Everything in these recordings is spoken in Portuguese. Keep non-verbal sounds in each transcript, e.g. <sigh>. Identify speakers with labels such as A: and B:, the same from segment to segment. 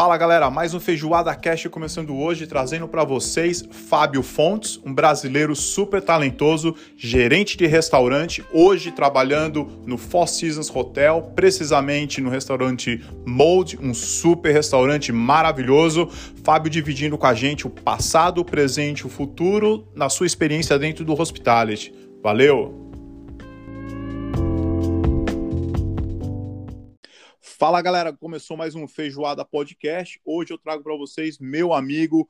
A: Fala galera, mais um Feijoada Cash começando hoje, trazendo para vocês Fábio Fontes, um brasileiro super talentoso, gerente de restaurante, hoje trabalhando no Four Seasons Hotel, precisamente no restaurante Mold, um super restaurante maravilhoso. Fábio dividindo com a gente o passado, o presente o futuro na sua experiência dentro do hospitality. Valeu! Fala galera, começou mais um Feijoada Podcast. Hoje eu trago para vocês meu amigo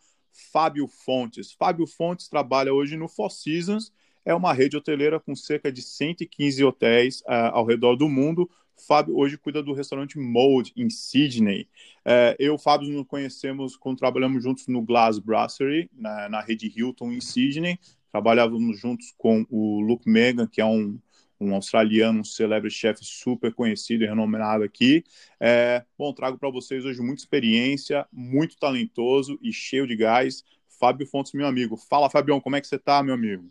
A: Fábio Fontes. Fábio Fontes trabalha hoje no Four Seasons, é uma rede hoteleira com cerca de 115 hotéis uh, ao redor do mundo. Fábio hoje cuida do restaurante Mold em Sydney. Uh, eu e Fábio nos conhecemos quando trabalhamos juntos no Glass Brasserie, na, na rede Hilton em Sydney. Trabalhávamos juntos com o Luke Megan, que é um um australiano, um celebre chef super conhecido e renomado aqui. É, bom, trago para vocês hoje muita experiência, muito talentoso e cheio de gás. Fábio Fontes, meu amigo. Fala, Fabião, como é que você está, meu amigo?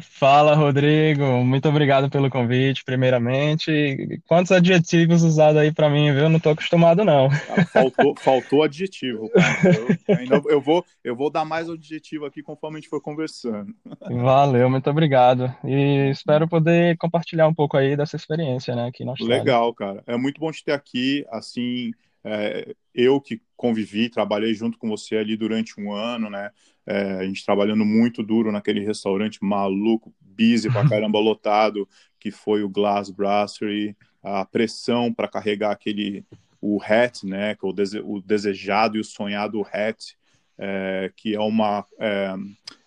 B: Fala, Rodrigo. Muito obrigado pelo convite, primeiramente. Quantos adjetivos usados aí para mim, viu? Eu não estou acostumado, não.
A: Cara, faltou, faltou adjetivo, cara. Eu, ainda, eu, vou, eu vou dar mais adjetivo aqui conforme a gente for conversando.
B: Valeu, muito obrigado. E espero poder compartilhar um pouco aí dessa experiência, né, aqui na Austrália.
A: Legal, cara. É muito bom te ter aqui, assim, é, eu que convivi, trabalhei junto com você ali durante um ano, né? É, a gente trabalhando muito duro naquele restaurante maluco, busy pra <laughs> caramba, lotado, que foi o Glass Brasserie, a pressão para carregar aquele o hat, né, que é o, dese, o desejado e o sonhado hat, é, que é uma é,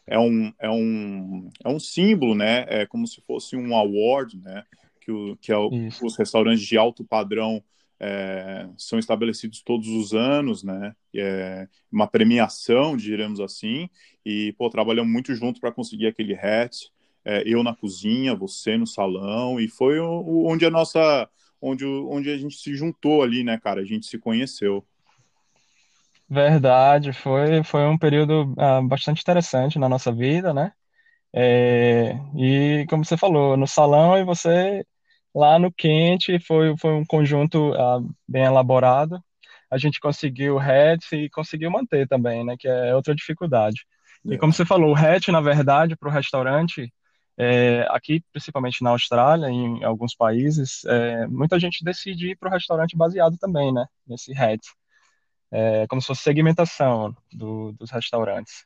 A: é, um, é, um, é um símbolo, né, é como se fosse um award, né, que, o, que é o, os restaurantes de alto padrão é, são estabelecidos todos os anos, né? É uma premiação, diremos assim, e pô, trabalhamos muito junto para conseguir aquele hat. É, eu na cozinha, você no salão, e foi o, onde a nossa, onde, onde a gente se juntou ali, né, cara? A gente se conheceu.
B: Verdade, foi, foi um período ah, bastante interessante na nossa vida, né? É, e como você falou, no salão e você Lá no quente foi, foi um conjunto uh, bem elaborado. A gente conseguiu o hatch e conseguiu manter também, né? Que é outra dificuldade. É. E como você falou, o hatch, na verdade, para o restaurante, é, aqui, principalmente na Austrália, em alguns países, é, muita gente decide ir para o restaurante baseado também, né? Nesse hatch. É, como se fosse segmentação do, dos restaurantes.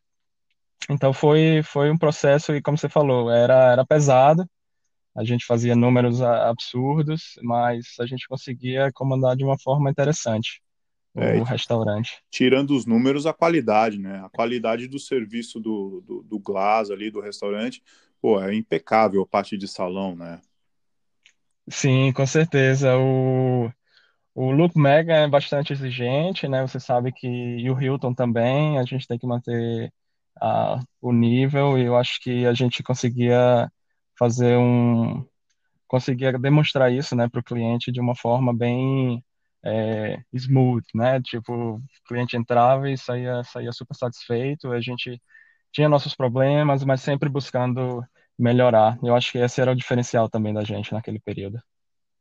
B: Então foi, foi um processo, e como você falou, era, era pesado, a gente fazia números absurdos, mas a gente conseguia comandar de uma forma interessante é, o restaurante.
A: Tirando os números, a qualidade, né? A qualidade do serviço do, do, do Glass ali, do restaurante, pô, é impecável a parte de salão, né?
B: Sim, com certeza. O, o Look Mega é bastante exigente, né? Você sabe que e o Hilton também, a gente tem que manter a, o nível, e eu acho que a gente conseguia fazer um conseguir demonstrar isso, né, para o cliente de uma forma bem é, smooth, né? Tipo, o cliente entrava e saía, saía super satisfeito. A gente tinha nossos problemas, mas sempre buscando melhorar. Eu acho que esse era o diferencial também da gente naquele período.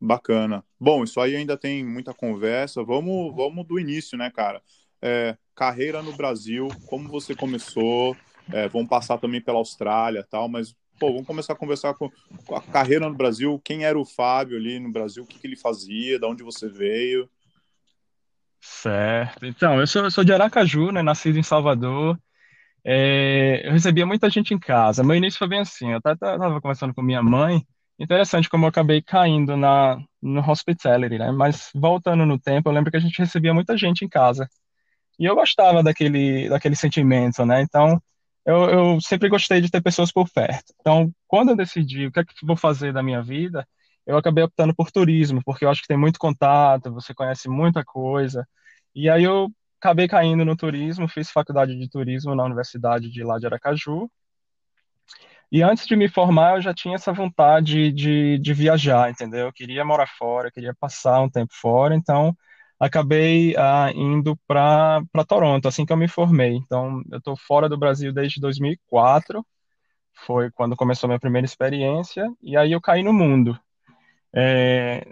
A: Bacana. Bom, isso aí ainda tem muita conversa. Vamos, vamos do início, né, cara? É, carreira no Brasil, como você começou? É, vamos passar também pela Austrália, tal. Mas pô, vamos começar a conversar com, com, a carreira no Brasil, quem era o Fábio ali no Brasil, o que, que ele fazia, de onde você veio.
B: Certo. Então, eu sou, eu sou de Aracaju, né, nascido em Salvador. É, eu recebia muita gente em casa. Meu início foi bem assim, eu estava conversando com minha mãe, interessante como eu acabei caindo na, no hospitality, né? Mas voltando no tempo, eu lembro que a gente recebia muita gente em casa. E eu gostava daquele, daquele sentimento, né? Então, eu, eu sempre gostei de ter pessoas por perto. Então, quando eu decidi o que é que vou fazer da minha vida, eu acabei optando por turismo, porque eu acho que tem muito contato, você conhece muita coisa. E aí eu acabei caindo no turismo, fiz faculdade de turismo na Universidade de lá de Aracaju. E antes de me formar, eu já tinha essa vontade de, de viajar, entendeu? Eu queria morar fora, eu queria passar um tempo fora, então acabei ah, indo para Toronto, assim que eu me formei. Então, eu estou fora do Brasil desde 2004, foi quando começou minha primeira experiência, e aí eu caí no mundo. É,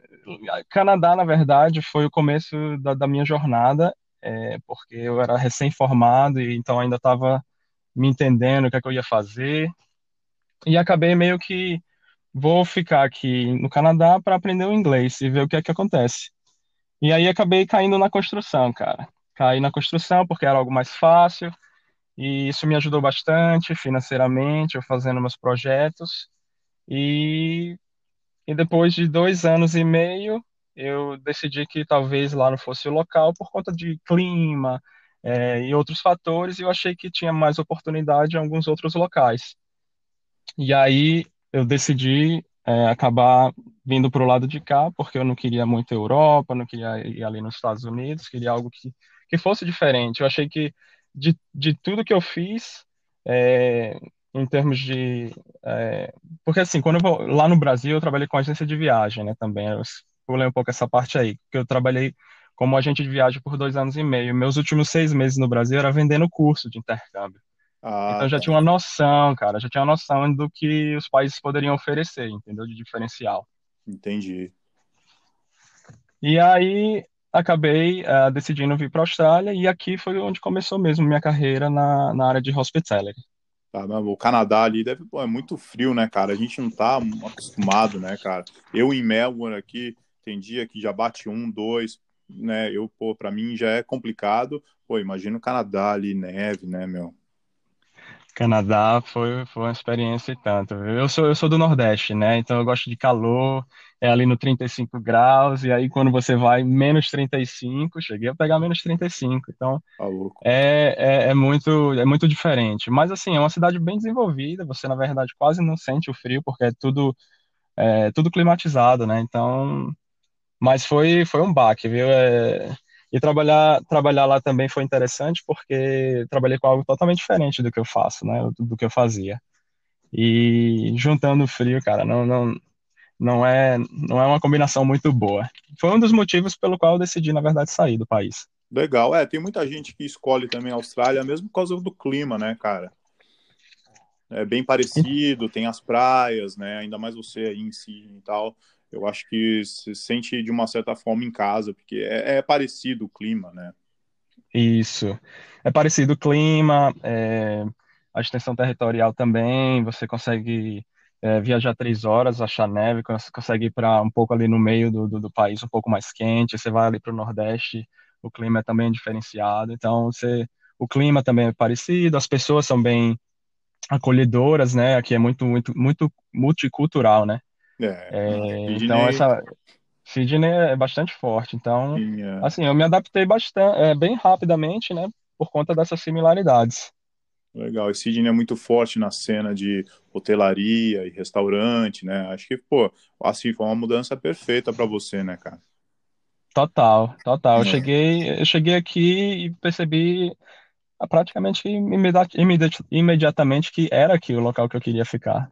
B: Canadá, na verdade, foi o começo da, da minha jornada. é, porque eu era recém-formado e então ainda estava me entendendo o que é que eu ia fazer. E acabei meio que vou ficar aqui no Canadá para aprender o inglês e ver o que é que acontece. E aí acabei caindo na construção, cara. Caí na construção porque era algo mais fácil e isso me ajudou bastante financeiramente, eu fazendo meus projetos. E, e depois de dois anos e meio, eu decidi que talvez lá não fosse o local por conta de clima, é, e outros fatores, e eu achei que tinha mais oportunidade em alguns outros locais. E aí eu decidi é, acabar vindo para o lado de cá, porque eu não queria muito a Europa, não queria ir ali nos Estados Unidos, queria algo que, que fosse diferente. Eu achei que de, de tudo que eu fiz, é, em termos de. É, porque assim, quando eu vou, lá no Brasil, eu trabalhei com agência de viagem, né, também. Eu pulei um pouco essa parte aí, porque eu trabalhei como agente de viagem por dois anos e meio. Meus últimos seis meses no Brasil era vendendo curso de intercâmbio. Ah, então já tá. tinha uma noção, cara, já tinha uma noção do que os países poderiam oferecer, entendeu? De diferencial.
A: Entendi.
B: E aí acabei uh, decidindo vir para a Austrália e aqui foi onde começou mesmo minha carreira na, na área de hospitality.
A: Tá, o Canadá ali deve, pô, é muito frio, né, cara? A gente não tá acostumado, né, cara? Eu em Melbourne aqui, tem dia que já bate um, dois, né? Eu, pô, para mim já é complicado. Pô, imagina o Canadá ali, neve, né, meu?
B: Canadá foi, foi uma experiência e tanto. Eu sou, eu sou do Nordeste, né? Então eu gosto de calor, é ali no 35 graus, e aí quando você vai menos 35, cheguei a pegar menos 35. Então
A: tá
B: é, é, é, muito, é muito diferente. Mas assim, é uma cidade bem desenvolvida, você na verdade quase não sente o frio, porque é tudo, é, tudo climatizado, né? Então mas foi, foi um baque, viu? É, e trabalhar, trabalhar lá também foi interessante porque trabalhei com algo totalmente diferente do que eu faço, né? Do, que eu fazia. E juntando frio, cara, não, não, não é, não é uma combinação muito boa. Foi um dos motivos pelo qual eu decidi, na verdade, sair do país.
A: Legal, é, tem muita gente que escolhe também a Austrália, mesmo por causa do clima, né, cara? É bem parecido, tem as praias, né? Ainda mais você aí em si e tal eu acho que se sente de uma certa forma em casa, porque é, é parecido o clima, né?
B: Isso. É parecido o clima, é, a extensão territorial também, você consegue é, viajar três horas, achar neve, consegue ir para um pouco ali no meio do, do, do, país, um pouco mais quente, você vai ali para o Nordeste, o clima é também diferenciado, então você, o clima também é parecido, as pessoas são bem acolhedoras, né? Aqui é muito, muito, muito multicultural, né?
A: É, é,
B: então essa Sydney é bastante forte. Então, Sim, é. assim, eu me adaptei bastante, é, bem rapidamente, né, por conta dessas similaridades.
A: Legal. E Sydney é muito forte na cena de hotelaria e restaurante, né? Acho que, pô, assim, foi uma mudança perfeita para você, né, cara?
B: Total, total. Eu é. cheguei, eu cheguei aqui e percebi praticamente imediatamente que era aqui o local que eu queria ficar.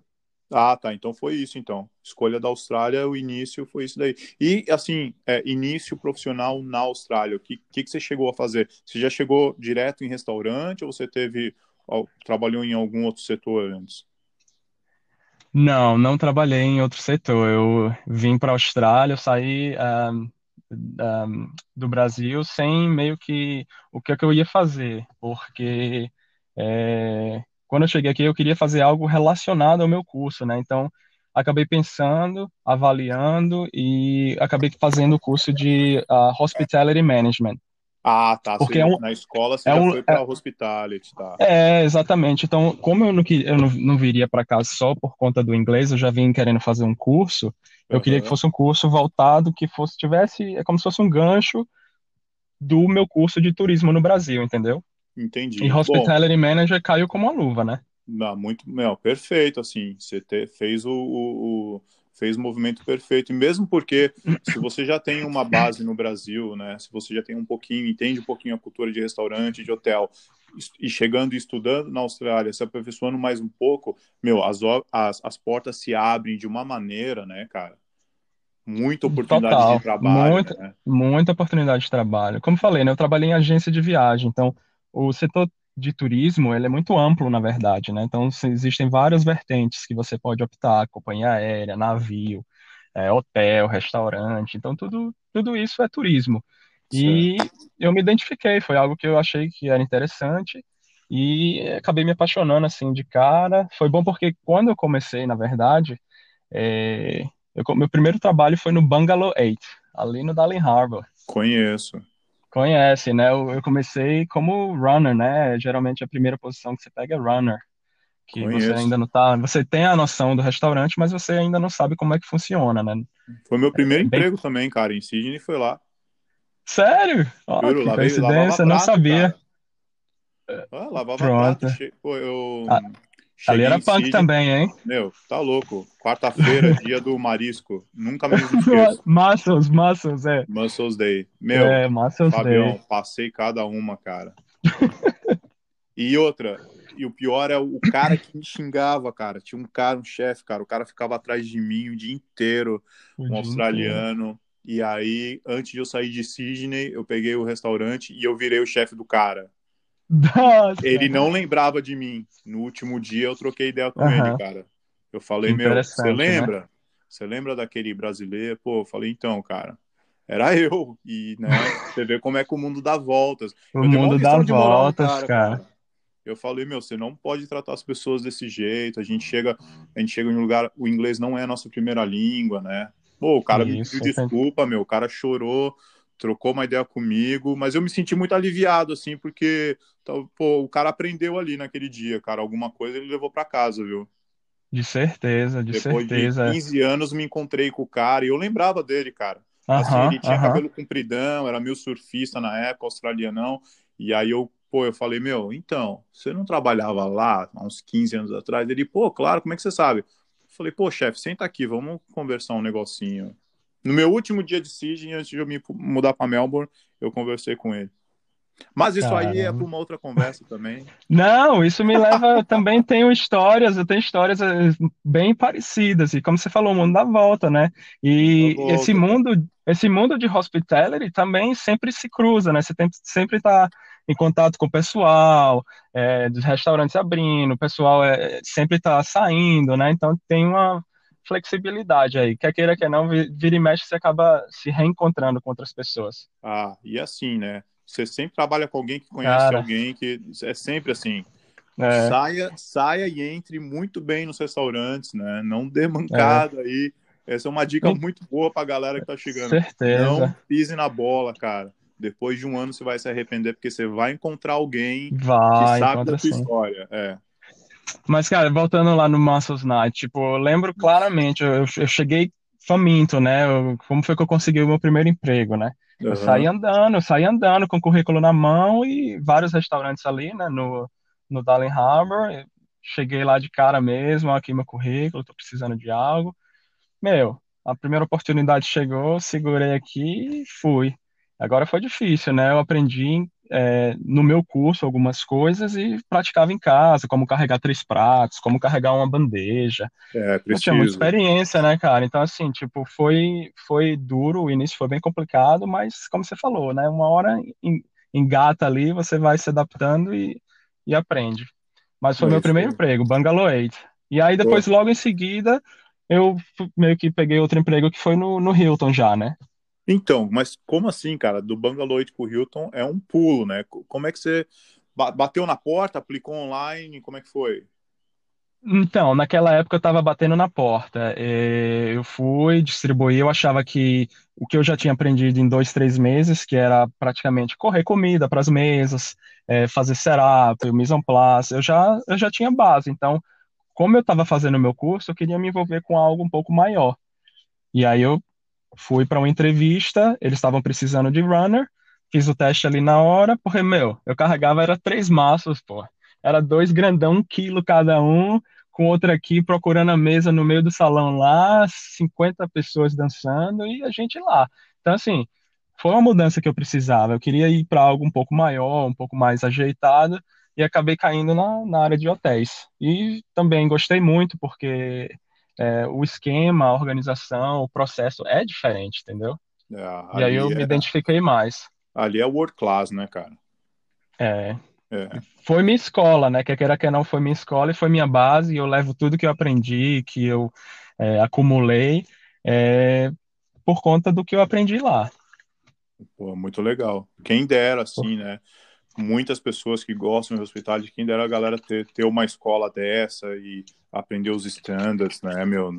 A: Ah, tá. Então foi isso, então. Escolha da Austrália, o início foi isso daí. E, assim, é, início profissional na Austrália, o que, que, que, você chegou a fazer? Você já chegou direto em restaurante ou você teve, trabalhou em algum outro setor antes?
B: Não, não trabalhei em outro setor. Eu vim para a Austrália, eu saí um, um, do Brasil sem meio que o que, é que eu ia fazer, porque... É, quando eu cheguei aqui, eu queria fazer algo relacionado ao meu curso, né? Então, acabei pensando, avaliando e acabei fazendo o curso de uh, Hospitality Management.
A: Ah, tá. Porque é um, na escola você é já um, foi para é, Hospitality, tá?
B: É, exatamente. Então, como eu não, eu não, não viria para cá só por conta do inglês, eu já vim querendo fazer um curso. Eu uhum. queria que fosse um curso voltado, que fosse tivesse, é como se fosse um gancho do meu curso de turismo no Brasil, entendeu?
A: Entendi.
B: E Hospitality Bom, Manager caiu como uma luva, né?
A: Não, muito, não, perfeito, assim, você te, fez o, o, o, fez o movimento perfeito, e mesmo porque se você já tem uma base no Brasil, né, se você já tem um pouquinho, entende um pouquinho a cultura de restaurante, de hotel, e chegando e estudando na Austrália, se aperfeiçoando mais um pouco, meu, as, as, as portas se abrem de uma maneira, né, cara, muita oportunidade Total, de trabalho.
B: Muita,
A: né?
B: muita oportunidade de trabalho. Como falei, né, eu trabalhei em agência de viagem, então o setor de turismo ele é muito amplo, na verdade, né? Então, existem várias vertentes que você pode optar, companhia aérea, navio, é, hotel, restaurante, então tudo, tudo isso é turismo. E eu me identifiquei, foi algo que eu achei que era interessante e acabei me apaixonando assim de cara. Foi bom porque quando eu comecei, na verdade, é, eu, meu primeiro trabalho foi no Bungalow 8, ali no Darling Harbour.
A: Conheço.
B: Conhece, né? Eu, eu comecei como runner, né? Geralmente a primeira posição que você pega é runner que Conheço. você ainda não tá. Você tem a noção do restaurante, mas você ainda não sabe como é que funciona, né?
A: Foi meu primeiro é, emprego bem... também, cara, em Sydney foi lá.
B: Sério? Oh, Juro, lavei, coincidência, não sabia.
A: Ah, lavava Pronto. prato. Pô, eu.
B: Ah, ali era punk Sydney. também, hein?
A: Meu, tá louco. Quarta-feira, <laughs> dia do marisco. Nunca me esqueço. <laughs>
B: Muscles, Muscles, é.
A: Muscles Day. Meu,
B: é, Muscles
A: Fabião,
B: Day.
A: passei cada uma, cara. e outra, e o pior é o cara que me xingava, cara. Tinha um cara, um chefe, cara. O cara ficava atrás de mim o dia inteiro, o um dia australiano. Inteiro. E aí, antes de eu sair de Sydney, eu peguei o restaurante e eu virei o chefe do cara.
B: Nossa.
A: Ele não lembrava de mim. No último dia eu troquei ideia com ele, cara. Eu falei, meu, você né? lembra? Né? Você lembra daquele brasileiro? Pô, eu falei, então, cara, era eu. E, né, <laughs> você vê como é que o mundo dá voltas.
B: O eu mundo dá voltas, cara. cara.
A: Eu falei, meu, você não pode tratar as pessoas desse jeito. A gente chega, a gente chega em um lugar, o inglês não é a nossa primeira língua, né? Pô, o cara Isso, me pediu desculpa, meu, o cara chorou, trocou uma ideia comigo, mas eu me senti muito aliviado, assim, porque pô, o cara aprendeu ali naquele dia, cara, alguma coisa ele levou para casa, viu?
B: De certeza, de
A: Depois
B: certeza.
A: de 15 anos me encontrei com o cara e eu lembrava dele, cara. Assim, uh -huh, ele tinha cabelo compridão, era meio surfista na época, australianão, e aí eu Pô, eu falei, meu, então, você não trabalhava lá há uns 15 anos atrás? Ele, pô, claro, como é que você sabe? Eu falei, pô, chefe, senta aqui, vamos conversar um negocinho. No meu último dia de Sydney, antes de eu me mudar para Melbourne, eu conversei com ele. Mas isso Caramba. aí é para uma outra conversa também.
B: Não, isso me leva. também tenho histórias, eu tenho histórias eh, bem parecidas. E como você falou, o mundo dá volta, né? E esse mundo, esse mundo de hospitality também sempre se cruza, né? Você tem, sempre está em contato com o pessoal, é, dos restaurantes abrindo, o pessoal é, sempre está saindo, né? Então tem uma flexibilidade aí. Quer queira, quer não, vira e mexe, você acaba se reencontrando com outras pessoas.
A: Ah, e assim, né? Você sempre trabalha com alguém que conhece Cara. alguém, que é sempre assim. É. Saia, saia e entre muito bem nos restaurantes, né? Não dê mancada é. aí. Essa é uma dica muito boa pra galera que tá chegando.
B: Certeza.
A: Não pise na bola, cara. Depois de um ano você vai se arrepender porque você vai encontrar alguém
B: vai,
A: que sabe da sua história. É.
B: Mas, cara, voltando lá no Muscles Night, tipo, eu lembro claramente, eu, eu cheguei faminto, né? Eu, como foi que eu consegui o meu primeiro emprego, né? Uhum. Eu saí andando, eu saí andando com o currículo na mão e vários restaurantes ali, né? No, no Darling Harbour. Cheguei lá de cara mesmo, aqui meu currículo, tô precisando de algo. Meu, a primeira oportunidade chegou, segurei aqui e fui. Agora foi difícil, né? Eu aprendi é, no meu curso algumas coisas e praticava em casa, como carregar três pratos, como carregar uma bandeja.
A: É, preciso. Eu
B: tinha muita experiência, né, cara? Então, assim, tipo, foi, foi duro, o início foi bem complicado, mas, como você falou, né? Uma hora engata ali, você vai se adaptando e, e aprende. Mas foi é meu primeiro emprego, Bangalore 8. E aí, depois, logo em seguida, eu meio que peguei outro emprego que foi no, no Hilton já, né?
A: Então, mas como assim, cara? Do Bangalore pro Hilton é um pulo, né? Como é que você bateu na porta, aplicou online? Como é que foi?
B: Então, naquela época eu estava batendo na porta. É, eu fui, distribuí, eu achava que o que eu já tinha aprendido em dois, três meses, que era praticamente correr comida para as mesas, é, fazer setup, mise en place, eu já, eu já tinha base. Então, como eu estava fazendo o meu curso, eu queria me envolver com algo um pouco maior. E aí eu fui para uma entrevista, eles estavam precisando de runner, fiz o teste ali na hora, porque, meu, eu carregava, era três maços, pô. Era dois grandão, um quilo cada um, com outro aqui procurando a mesa no meio do salão lá, 50 pessoas dançando e a gente lá. Então, assim, foi uma mudança que eu precisava. Eu queria ir para algo um pouco maior, um pouco mais ajeitado, e acabei caindo na, na área de hotéis. E também gostei muito, porque é, o esquema, a organização, o processo é diferente, entendeu? É, e aí eu é... me identifiquei mais.
A: Ali é world class, né, cara?
B: É. é. Foi minha escola, né? Quer queira que não, foi minha escola e foi minha base. E eu levo tudo que eu aprendi, que eu é, acumulei, é, por conta do que eu aprendi lá.
A: Pô, muito legal. Quem dera, assim, né? Muitas pessoas que gostam de hospitalidade, quem dera a galera ter, ter uma escola dessa e aprender os standards, né, meu?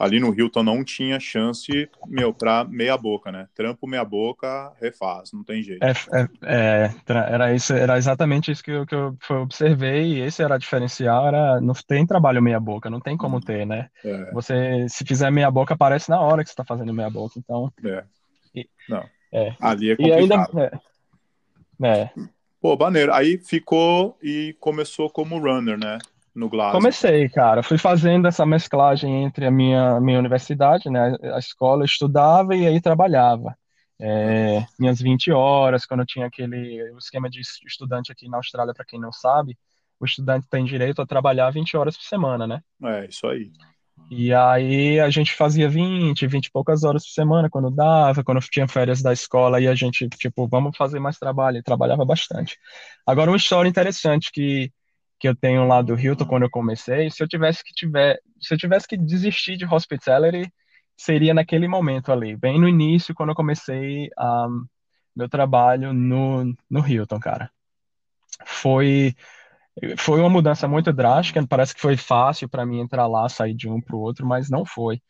A: ali no Hilton não tinha chance, meu, pra meia boca, né? Trampo meia boca, refaz, não tem jeito.
B: É, é, é, era isso, era exatamente isso que eu, que eu observei, e esse era o diferencial, era não tem trabalho meia boca, não tem como ter, né? É. Você, se fizer meia boca, aparece na hora que você está fazendo meia boca, então...
A: É. E, não, é. ali é complicado. E ainda,
B: é.
A: Pô, maneiro. Aí ficou e começou como runner, né? no Glasgow?
B: Comecei, cara. Fui fazendo essa mesclagem entre a minha, minha universidade, né, a escola, eu estudava e aí trabalhava. É, minhas 20 horas, quando eu tinha aquele o esquema de estudante aqui na Austrália, para quem não sabe, o estudante tem direito a trabalhar 20 horas por semana, né?
A: É, isso aí.
B: E aí a gente fazia 20, 20 e poucas horas por semana quando dava, quando tinha férias da escola, e a gente, tipo, vamos fazer mais trabalho, e trabalhava bastante. Agora, uma história interessante que que eu tenho lá do Hilton quando eu comecei, se eu tivesse que tiver, se eu tivesse que desistir de hospitality, seria naquele momento ali, bem no início, quando eu comecei um, meu trabalho no, no Hilton, cara. Foi foi uma mudança muito drástica, parece que foi fácil para mim entrar lá, sair de um para o outro, mas não foi.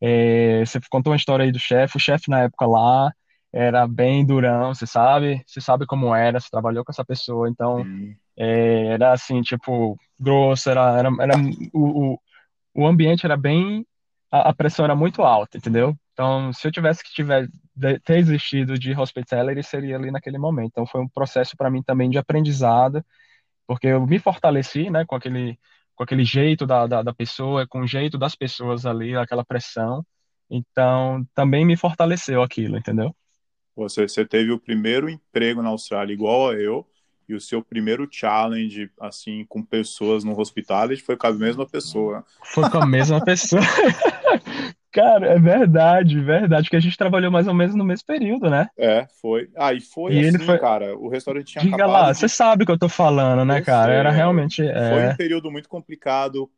B: É, você contou uma história aí do chefe, o chefe na época lá era bem durão, você sabe, você sabe como era, você trabalhou com essa pessoa, então é, era assim, tipo, grosso, era, era, era o, o, o ambiente era bem, a, a, pressão era muito alta, entendeu? Então, se eu tivesse que tiver, ter existido de hospitality, seria ali naquele momento. Então, foi um processo para mim também de aprendizado, porque eu me fortaleci, né, com aquele, com aquele jeito da, da, da pessoa, com o jeito das pessoas ali, aquela pressão. Então, também me fortaleceu aquilo, entendeu?
A: Você, você teve o primeiro emprego na Austrália igual a eu, e o seu primeiro challenge, assim, com pessoas no hospitality foi com a mesma pessoa.
B: Foi com a mesma pessoa. <laughs> Cara, é verdade, verdade, que a gente trabalhou mais ou menos no mesmo período, né?
A: É, foi. Ah, e foi e assim, foi... cara, o restaurante tinha
B: Diga lá, de... você sabe o que eu tô falando, né, eu cara? Sei, Era realmente... É...
A: Foi um período muito complicado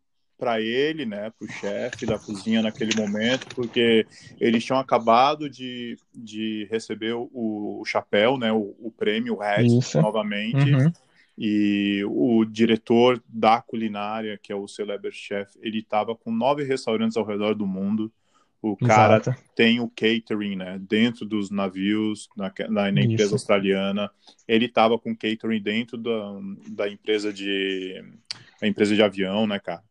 A: para ele, né, para o chefe da cozinha naquele momento, porque eles tinham acabado de, de receber o, o chapéu, né, o, o prêmio Red novamente, uhum. e o diretor da culinária, que é o Celebrity Chef, ele estava com nove restaurantes ao redor do mundo. O cara Exato. tem o catering, né, dentro dos navios, na, na, na empresa Isso. australiana. Ele estava com catering dentro da, da empresa de a empresa de avião, né, cara?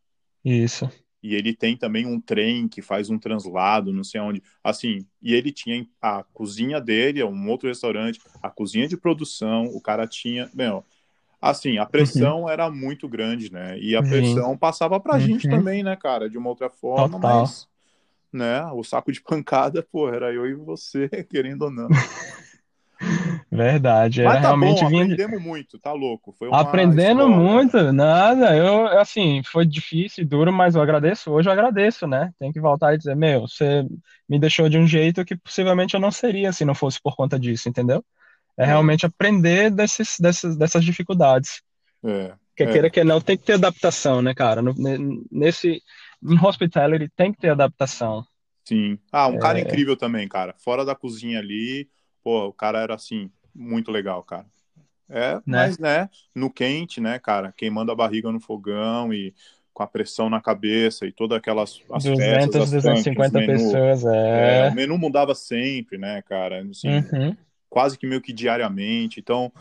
B: Isso.
A: E ele tem também um trem que faz um translado, não sei onde. Assim, e ele tinha a cozinha dele, um outro restaurante, a cozinha de produção, o cara tinha. Meu, assim, a pressão uhum. era muito grande, né? E a pressão passava pra uhum. gente também, né, cara? De uma outra forma, Total. mas. Né, o saco de pancada, <laughs> pô, era eu e você, <laughs> querendo ou não.
B: Verdade, era Mas tá realmente
A: bom, aprendemos muito, tá louco. Foi
B: Aprendendo escola, muito, nada. Eu, assim, foi difícil e duro, mas eu agradeço. Hoje eu agradeço, né? Tem que voltar e dizer, meu, você me deixou de um jeito que possivelmente eu não seria se não fosse por conta disso, entendeu? É, é. realmente aprender desses, dessas, dessas dificuldades.
A: É,
B: que
A: é.
B: queira que não, tem que ter adaptação, né, cara? Nesse, em hospitality tem que ter adaptação.
A: Sim. Ah, um cara é. incrível também, cara. Fora da cozinha ali, pô, o cara era assim, muito legal, cara. É, né? mas, né, no quente, né, cara, queimando a barriga no fogão e com a pressão na cabeça e todas aquelas
B: as 200, peças, as 250 menu, pessoas, é.
A: é. O menu mudava sempre, né, cara, assim, uhum. quase que meio que diariamente, então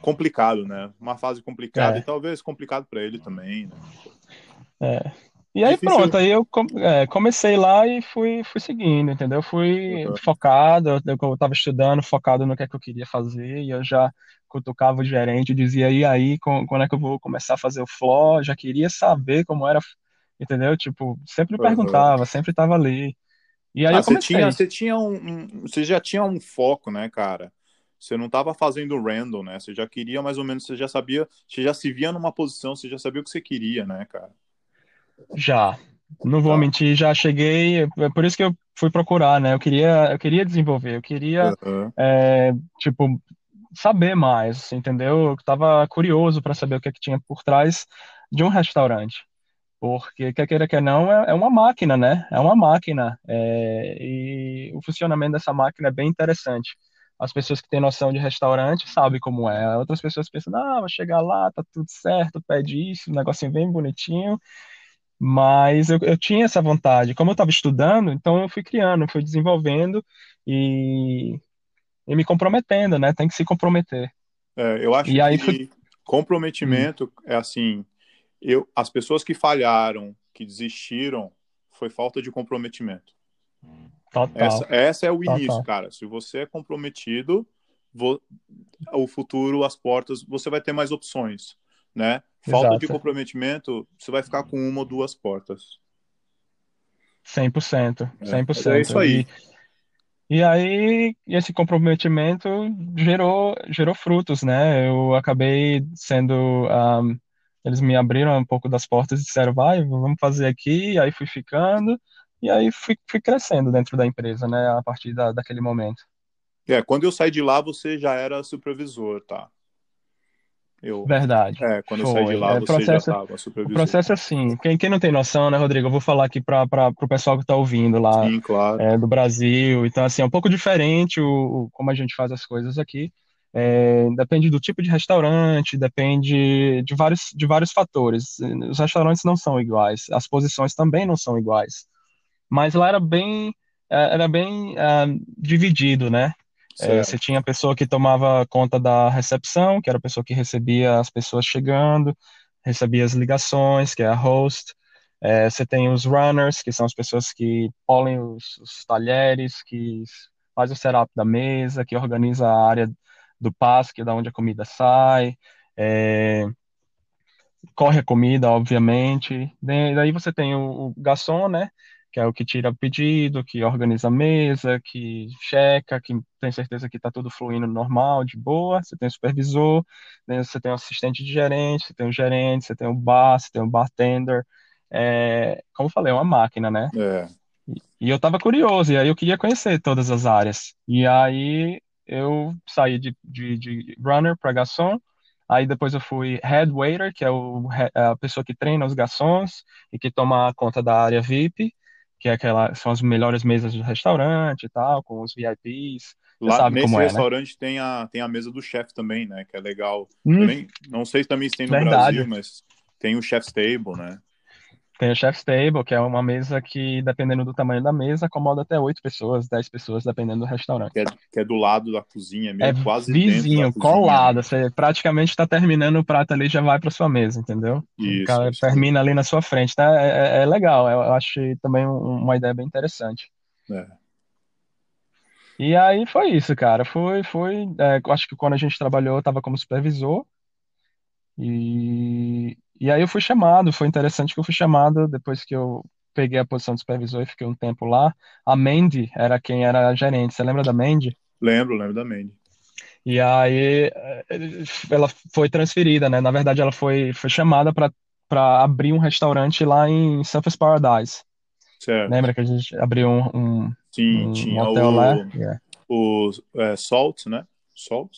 A: complicado, né, uma fase complicada é. e talvez complicado para ele também, né.
B: É. E aí Difícil. pronto, aí eu é, comecei lá e fui, fui seguindo, entendeu? Fui uhum. focado, eu, estava estudando, focado no que é que eu queria fazer, e eu já cutucava o gerente, dizia, e aí, quando é que eu vou começar a fazer o flow? Já queria saber como era, entendeu? Tipo, sempre uhum. perguntava, sempre estava ali. E aí ah, eu
A: comecei. Você tinha, você tinha um, um, você já tinha um foco, né, cara? Você não estava fazendo random, né? Você já queria mais ou menos, você já sabia, você já se via numa posição, você já sabia o que você queria, né, cara?
B: Já. Não vou tá. mentir, já cheguei, é por isso que eu fui procurar, né? Eu queria, eu queria desenvolver, eu queria, é, tipo, saber mais, entendeu? Eu tava curioso para saber o que, é que tinha por trás de um restaurante. Porque, quer queira, quer não, é, é uma máquina, né? É uma máquina. É, e o funcionamento dessa máquina é bem interessante. as pessoas que têm noção de restaurante sabem como é. Outras pessoas pensam, ah, vai chegar lá, tá tudo certo, pede isso, um negocinho bem bonitinho. Mas eu, eu tinha essa vontade. Como eu estava estudando, então eu fui criando, fui desenvolvendo e, e me comprometendo, né? Tem que se comprometer.
A: É, eu acho
B: E aí
A: que
B: fui. Hum,
A: comprometimento é assim, eu, as pessoas que falharam, que desistiram, foi falta de comprometimento. Essa,
B: total,
A: essa é o início,
B: total.
A: cara. Se você é comprometido, vo- o futuro, as portas, você vai ter mais opções, né? Falta de
B: Exato.
A: comprometimento, você vai ficar com uma ou duas portas.
B: cem por cento
A: né?
B: cem por
A: Mas é
B: cento
A: isso aí.
B: E, e aí, esse comprometimento gerou, gerou frutos, né? Eu acabei sendo. ah, eles me abriram um pouco das portas e disseram, vai, vamos fazer aqui. E aí fui ficando. E aí fui, fui crescendo dentro da empresa, né? A partir da, daquele momento.
A: É, quando eu saí de lá, você já era supervisor, tá? Eu,
B: Verdade.
A: é, quando eu saí de
B: Foi.
A: lá,
B: É,
A: você já
B: processo,
A: estava
B: o
A: supervisor.
B: processo é assim. Quem, quem não tem noção, né, Rodrigo? Eu vou falar aqui para o pessoal que está ouvindo lá
A: Sim, claro.
B: é, do Brasil. Então, assim, é um pouco diferente o, o- como a gente faz as coisas aqui. É, depende do tipo de restaurante, depende de vários, de vários fatores. Os restaurantes não são iguais, as posições também não são iguais. Mas lá era bem, eh, era bem ah, dividido, né? Eh, Você tinha a pessoa que tomava conta da recepção, que era a pessoa que recebia as pessoas chegando, recebia as ligações, que é a host. Eh, Você tem os runners, que são as pessoas que polem os, os talheres, que faz o setup da mesa, que organiza a área do passo, que é da onde a comida sai. Eh, corre a comida, obviamente. Daí daí você tem o, o garçom, né? Que é o que tira o pedido, que organiza a mesa, que checa, que tem certeza que está tudo fluindo normal, de boa. Você tem o supervisor, né? Você tem o assistente de gerente, você tem o gerente, você tem o bar, você tem o bartender. É, como eu falei, é uma máquina, né?
A: É.
B: E eu estava curioso, e aí eu queria conhecer todas as áreas. E aí eu saí de, de, de runner para garçom. Aí depois eu fui head waiter, que é o, a pessoa que treina os garçons e que toma conta da área VIP, que é aquela, são as melhores mesas do restaurante e tal, com os VIPs.
A: Lá
B: sabe
A: nesse
B: como é, né?
A: restaurante tem a, tem a mesa do chefe também, né? Que é legal.
B: Hum,
A: nem, não sei se também se tem no Brasil,
B: verdade.
A: mas tem o chef's table, né?
B: Tem o chef's table, que é uma mesa que, dependendo do tamanho da mesa, acomoda até oito pessoas, dez pessoas, dependendo do restaurante.
A: Que é, que é do lado da cozinha,
B: É
A: meio quase
B: vizinho, colado. Você praticamente está terminando o prato ali, já vai para sua mesa, entendeu? O
A: Isso,
B: cara
A: isso mesmo.
B: termina ali na sua frente, tá? É, é- é legal. Eu acho também um- uma ideia bem interessante.
A: É.
B: E aí foi isso, cara. Foi, foi. é, acho que quando a gente trabalhou, eu estava como supervisor. E, e aí eu fui chamado. Foi interessante que eu fui chamado depois que eu peguei a posição de supervisor e fiquei um tempo lá. A Mandy era quem era a gerente. Você lembra da Mandy?
A: Lembro, lembro da Mandy.
B: E aí eh, ela foi transferida, né? Na verdade, ela foi, foi chamada para abrir um restaurante lá em Surfers Paradise.
A: Certo.
B: Lembra que a gente abriu um, um,
A: Sim,
B: um
A: tinha
B: hotel lá?
A: o,
B: Yeah.
A: o é, Salt, né? Salt?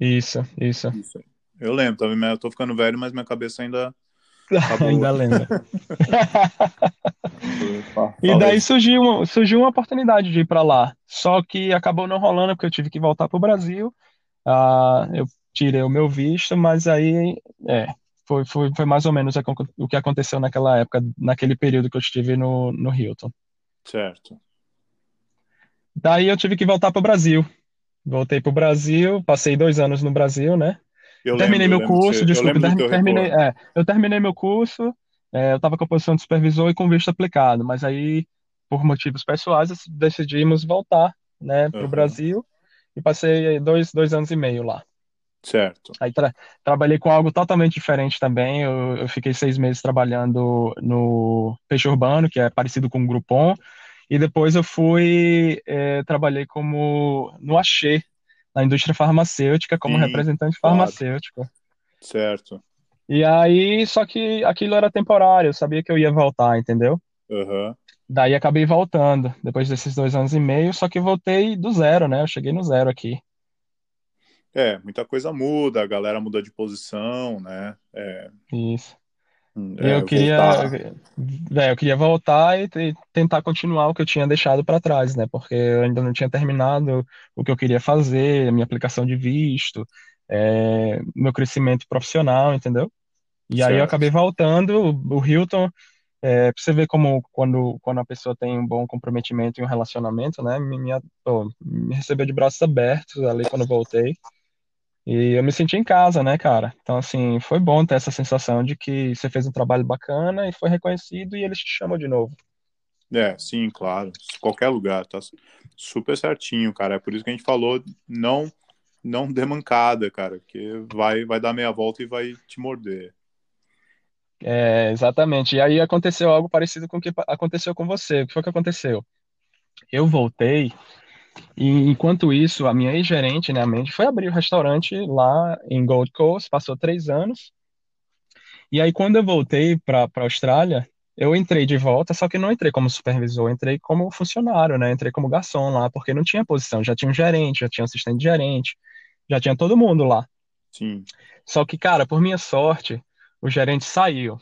B: Isso, isso.
A: Isso. Eu lembro, também, mas eu tô ficando velho, mas minha cabeça ainda <laughs> tá.
B: Ainda lembra. <laughs> E daí
A: aí.
B: surgiu, uma- surgiu uma oportunidade de ir para lá. Só que acabou não rolando porque eu tive que voltar para o Brasil. Ah, eu tirei o meu visto, mas aí é, foi, foi, foi mais ou menos o que aconteceu naquela época, naquele período que eu estive no, no Hilton.
A: Certo.
B: Daí eu tive que voltar para o Brasil. Voltei para o Brasil, passei dois anos no Brasil, né?
A: Eu
B: Terminei
A: lembro, eu
B: meu curso,
A: você, eu
B: desculpe,
A: teu
B: terminei, é, eu terminei meu curso, é, eu estava com a posição de supervisor e com visto aplicado, mas aí, por motivos pessoais, decidimos voltar, né, para o
A: Aham.
B: Brasil e passei dois, dois anos e meio lá.
A: Certo.
B: Aí tra- trabalhei com algo totalmente diferente também. Eu, eu fiquei seis meses trabalhando no Peixe Urbano, que é parecido com o Groupon, e depois eu fui, eh, trabalhei como no Axê, na indústria farmacêutica, como
A: Sim,
B: representante
A: claro.
B: farmacêutico.
A: Certo.
B: E aí, só que aquilo era temporário, eu sabia que eu ia voltar, entendeu?
A: Aham.
B: Daí acabei voltando, depois desses dois anos e meio, só que voltei do zero, né? Eu cheguei no zero aqui.
A: É, muita coisa muda, a galera muda de posição, né? É,
B: Isso. E eu
A: É,
B: queria,
A: voltar.
B: é, eu queria voltar e, e tentar continuar o que eu tinha deixado para trás, né? Porque eu ainda não tinha terminado o que eu queria fazer, minha aplicação de visto, é, meu crescimento profissional, entendeu? E aí eu acabei voltando. O, o Hilton, é, pra você ver como quando, quando a pessoa tem um bom comprometimento em um relacionamento, né? Me, me, pô, me recebeu de braços abertos ali quando voltei. E eu me senti em casa, né, cara? Então, assim, foi bom ter essa sensação de que você fez um trabalho bacana e foi reconhecido e eles te chamam de novo.
A: É, sim, claro. Qualquer lugar, tá super certinho, cara. É por isso que a gente falou, não, não dê mancada, cara, porque vai, vai dar meia volta e vai te morder.
B: É, exatamente. E aí aconteceu algo parecido com o que aconteceu com você. O que foi que aconteceu? Eu voltei e, enquanto isso, a minha ex-gerente, né, a Mandy, foi abrir o restaurante lá em Gold Coast, passou três anos. E aí, quando eu voltei para para Austrália, eu entrei de volta, só que não entrei como supervisor, entrei como funcionário, né? Entrei como garçom lá, porque não tinha posição, já tinha um gerente, já tinha um assistente gerente, já tinha todo mundo lá.
A: Sim.
B: Só que, cara, por minha sorte, o gerente saiu,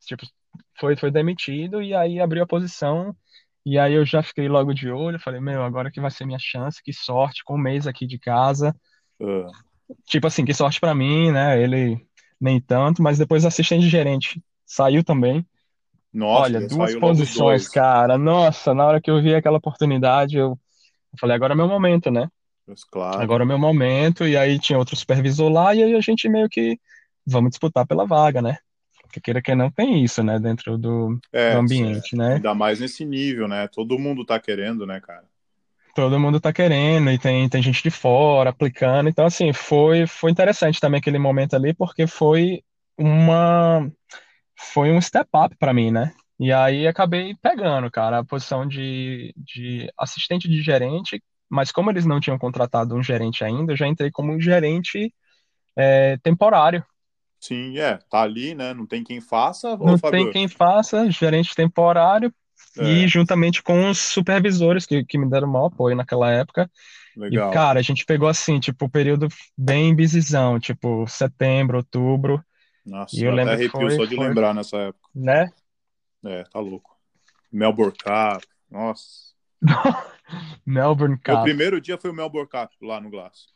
B: tipo, foi, foi demitido e aí abriu a posição. E aí eu já fiquei logo de olho, falei, meu, agora que vai ser minha chance, que sorte, com um mês aqui de casa.
A: Ah,
B: Tipo assim, que sorte pra mim, né? Ele nem tanto, mas depois o assistente gerente saiu também.
A: nossa,
B: Olha,
A: já
B: duas
A: saiu logo os
B: posições,
A: dois.
B: cara. Nossa, na hora que eu vi aquela oportunidade, eu eu falei, agora é meu momento, né?
A: Mas, claro.
B: Agora é meu momento. E aí tinha outro supervisor lá, e aí a gente meio que vamos disputar pela vaga, né? Porque queira que não, tem isso, né? Dentro do, do
A: É, cê-
B: ambiente, né?
A: ainda mais nesse nível, né? Todo mundo tá querendo, né, cara?
B: Todo mundo tá querendo, e tem, tem gente de fora aplicando. Então, assim, foi, foi interessante também aquele momento ali, porque foi uma. Foi um step up pra mim, né? E aí acabei pegando, cara, a posição de, de assistente de gerente, mas como eles não tinham contratado um gerente ainda, eu já entrei como um gerente é, temporário.
A: Sim, é, tá ali, né? Não tem quem faça.
B: Não tem quem faça, gerente temporário, e
A: é,
B: juntamente com os supervisores que, que me deram o maior apoio naquela época. E,
A: legal.
B: cara, a gente pegou assim, tipo, o período bem busyzão, tipo, setembro, outubro, e
A: Nossa,
B: eu
A: eu até arrepio
B: foi,
A: só de
B: foi,
A: lembrar nessa época.
B: né?
A: É, tá louco. <laughs> Melbourne Cup, nossa.
B: Melbourne Cup.
A: primeiro dia foi o Melbourne Cup lá no Glass.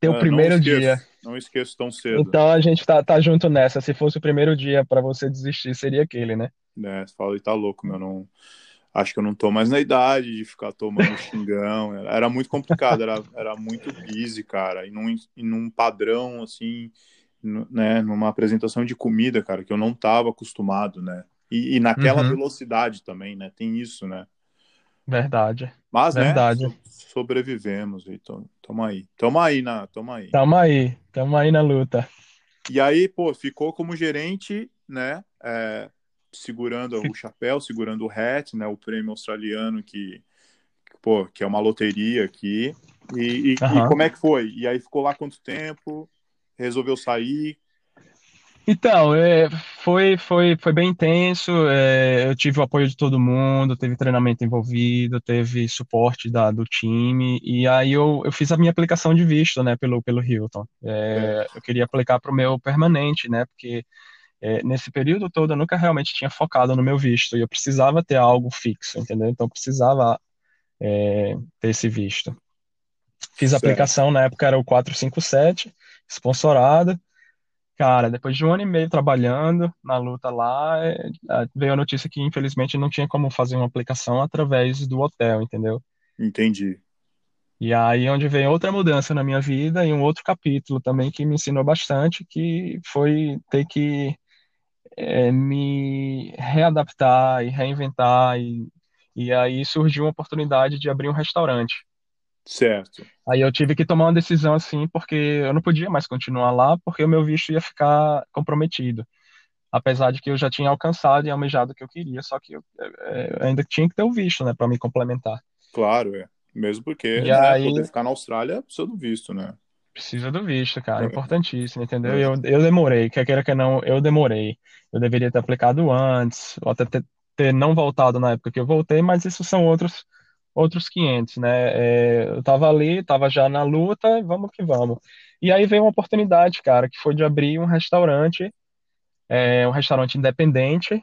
B: Teu
A: Ah, não
B: primeiro dia.
A: esqueço, não esqueço tão cedo.
B: Então a gente tá, tá junto nessa. Se fosse o primeiro dia pra você desistir, seria aquele, né?
A: Né, você fala, e tá louco, meu, não... Acho que eu não tô mais na idade de ficar tomando <laughs> xingão. Era, era muito complicado, era, era muito busy, cara. E num, e num padrão, assim, né, numa apresentação de comida, cara, que eu não tava acostumado, né? E, e naquela
B: Uhum,
A: velocidade também, né? Tem isso, né?
B: Verdade,
A: Mas, né,
B: verdade.
A: so- sobrevivemos, então, tamo aí. Tamo aí, na, tamo aí.
B: Tamo aí, tamo aí na luta.
A: E aí, pô, ficou como gerente, né? é, segurando o chapéu, segurando o hat, né? O prêmio australiano que, pô, que é uma loteria aqui. E, e, e
B: Aham.
A: como é que foi? E aí ficou lá quanto tempo? Resolveu sair?
B: Então, é, foi, foi, foi bem intenso. é, eu tive o apoio de todo mundo, teve treinamento envolvido, teve suporte da, do time, e aí eu, eu fiz a minha aplicação de visto, né, pelo, pelo Hilton. É,
A: Certo.
B: eu queria aplicar para o meu permanente, né, porque é, nesse período todo eu nunca realmente tinha focado no meu visto, e eu precisava ter algo fixo, entendeu? Então eu precisava é, ter esse visto. Fiz a
A: Certo.
B: aplicação, na época era o 457, sponsorado. Cara, depois de um ano e meio trabalhando na luta lá, é, veio a notícia que infelizmente não tinha como fazer uma aplicação através do hotel, entendeu?
A: Entendi.
B: E aí onde vem outra mudança na minha vida e um outro capítulo também que me ensinou bastante, que foi ter que é, me readaptar e reinventar e, e aí surgiu uma oportunidade de abrir um restaurante.
A: Certo.
B: Aí eu tive que tomar uma decisão assim, porque eu não podia mais continuar lá, porque o meu visto ia ficar comprometido. apesar de que eu já tinha alcançado e almejado o que eu queria, só que eu, é, ainda tinha que ter o visto, né, para me complementar.
A: Claro, é. Mesmo porque,
B: E
A: né, poder
B: aí
A: ficar na Austrália precisa do visto, né?
B: precisa do visto, cara,
A: É,
B: importantíssimo, entendeu?
A: É.
B: Eu, eu demorei, quer queira que não, eu demorei. Eu deveria ter aplicado antes, ou até ter, ter não voltado na época que eu voltei, mas isso são outros outros 500, né? É, eu tava ali, tava já na luta, vamos que vamos. E aí veio uma oportunidade, cara, que foi de abrir um restaurante é um restaurante independente,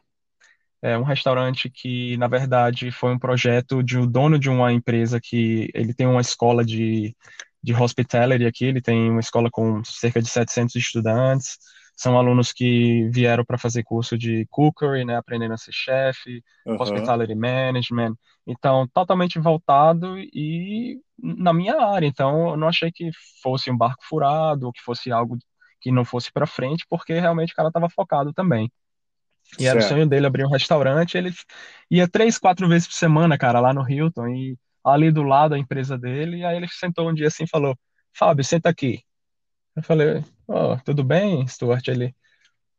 B: é um restaurante que, na verdade, foi um projeto de um dono de uma empresa que ele tem uma escola de, de hospitality aqui, ele tem uma escola com cerca de 700 estudantes, são alunos que vieram para fazer curso de cookery, né, aprendendo a ser chefe,
A: Aham,
B: hospitality management, então totalmente voltado e na minha área, então eu não achei que fosse um barco furado, ou que fosse algo que não fosse para frente, porque realmente o cara estava focado também. E era o
A: certo.
B: sonho dele abrir um restaurante. Ele ia três, quatro vezes por semana, cara, lá no Hilton, e ali do lado a empresa dele. E aí ele sentou um dia assim e falou: Fábio, senta aqui. Eu falei: Ó, tudo bem, Stuart? Ele: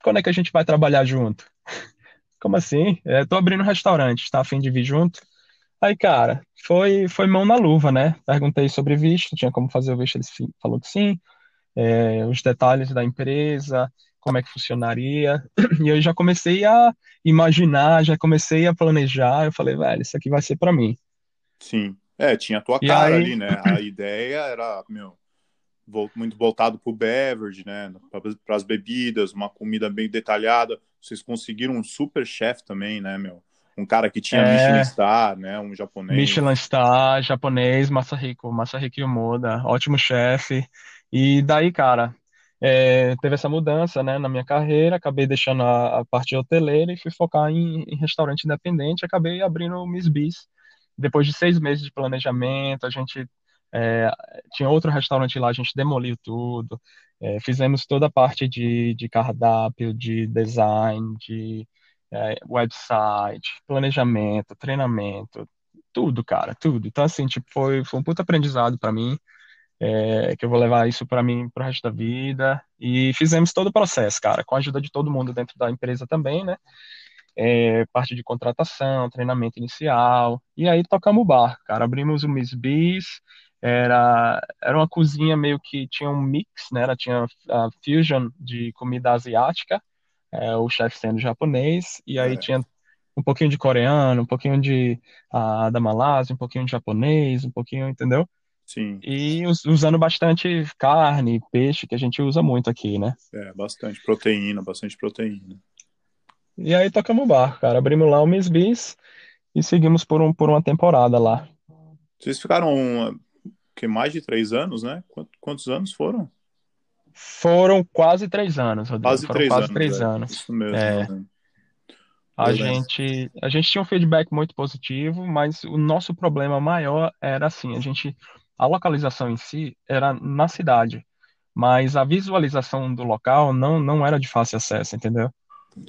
B: Quando é que a gente vai trabalhar junto? <laughs> Como assim? É, tô abrindo um restaurante, tá a fim de vir junto? Aí, cara, foi, foi mão na luva, né? Perguntei sobre visto, tinha como fazer o visto, ele falou que sim é, os detalhes da empresa, como é que funcionaria. <clears throat> E eu já comecei a imaginar, já comecei a planejar. Eu falei, velho, isso aqui vai ser para mim.
A: Sim. É, tinha a tua
B: E
A: cara
B: aí,
A: ali, né? <clears throat> A ideia era, meu, muito voltado pro beverage, né? Para as bebidas, uma comida bem detalhada. Vocês conseguiram um super chef também, né, meu? Um cara que tinha Michelin
B: é,
A: Star, né? Um japonês.
B: Michelin Star, japonês, Masahiko, Masahiko Yomoda, ótimo chefe. E daí, cara, é, teve essa mudança, né, na minha carreira. Acabei deixando a, a parte hoteleira e fui focar em, em restaurante independente. Acabei abrindo o Miss Bis. Depois de seis meses de planejamento, a gente é, tinha outro restaurante lá, a gente demoliu tudo. É, fizemos toda a parte de, de cardápio, de design, de é, website, planejamento, treinamento, tudo, cara, tudo. Então, assim, tipo, foi, foi um puto aprendizado para mim, é, que eu vou levar isso para mim pro resto da vida. E fizemos todo o processo, cara, com a ajuda de todo mundo dentro da empresa também, né? É, parte de contratação, treinamento inicial. E aí tocamos o barco, cara. Abrimos o Miss Bis. Era, era uma cozinha meio que tinha um mix, né? Ela tinha a fusion de comida asiática, é, o chefe sendo japonês, e aí
A: É,
B: tinha um pouquinho de coreano, um pouquinho de da Malásia, um pouquinho de japonês, um pouquinho, entendeu?
A: sim.
B: E us- usando bastante carne, peixe, que a gente usa muito aqui, né?
A: É, bastante proteína, bastante proteína.
B: E aí tocamos o barco, cara. Abrimos lá o Miss Bis e seguimos por, um, por uma temporada lá.
A: Vocês ficaram, que mais de três anos, né? Quantos, anos foram?
B: Foram quase três anos, Rodrigo.
A: Quase
B: Foram
A: três
B: quase
A: anos,
B: três
A: é.
B: anos.
A: Isso mesmo, eu
B: É,
A: lembro.
B: a
A: Eu
B: gente, a gente tinha um feedback muito positivo, mas o nosso problema maior era assim, a gente, a localização em si era na cidade, mas a visualização do local não, não era de fácil acesso, entendeu?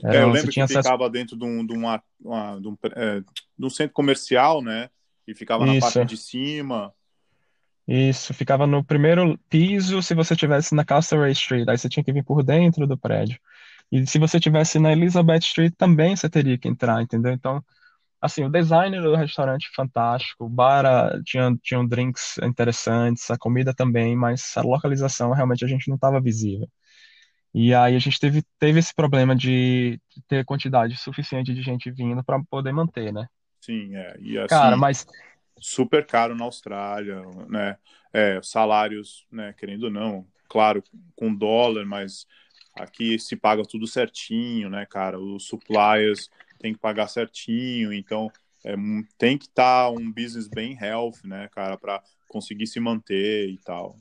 A: É,
B: Era,
A: eu
B: você
A: lembro que
B: acesso.
A: ficava dentro de um, de uma, uma- de um, é, de um centro comercial, né? E ficava na parte
B: Isso,
A: de cima.
B: Isso. Ficava no primeiro piso se você estivesse na Castlereagh Street, aí você tinha que vir por dentro do prédio. E se você estivesse na Elizabeth Street, também você teria que entrar, entendeu? Então, assim, o design do restaurante fantástico, o bar ah, tinha, drinks interessantes, a comida também, mas a localização realmente a gente não estava visível. E aí a gente teve, teve esse problema de ter quantidade suficiente de gente vindo para poder manter, né?
A: Sim, é. E
B: Cara,
A: assim,
B: mas
A: super caro na Austrália, né? É, salários, né? Querendo ou não, claro, com dólar, mas aqui se paga tudo certinho, né, cara? Os suppliers tem que pagar certinho, então é, tem que estar um business bem healthy, né, cara, para conseguir se manter e tal.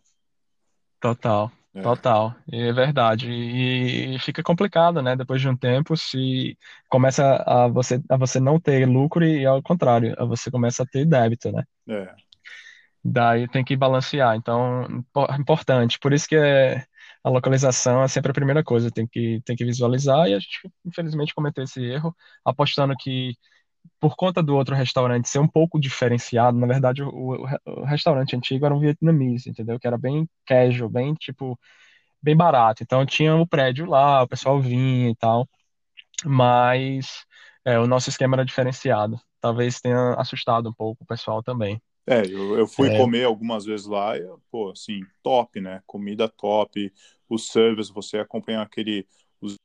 B: total, total, é verdade. E fica complicado, né? Depois de um tempo, se começa a você, a você não ter lucro e ao contrário, a você começa a ter débito, né?
A: é,
B: Daí tem que balancear. Então, impo- importante. Por isso que é, a localização é sempre a primeira coisa. Tem que, tem que visualizar e a gente, infelizmente, cometeu esse erro, apostando que por conta do outro restaurante ser um pouco diferenciado, na verdade, o, o, o restaurante antigo era um vietnamese, entendeu? Que era bem casual, bem, tipo, bem barato. Então, tinha o prédio lá, o pessoal vinha e tal, mas é, o nosso esquema era diferenciado. Talvez tenha assustado um pouco o pessoal também.
A: É, eu, eu fui
B: É,
A: comer algumas vezes lá e, pô, assim, top, né? Comida top, o service, você acompanha aquele, os,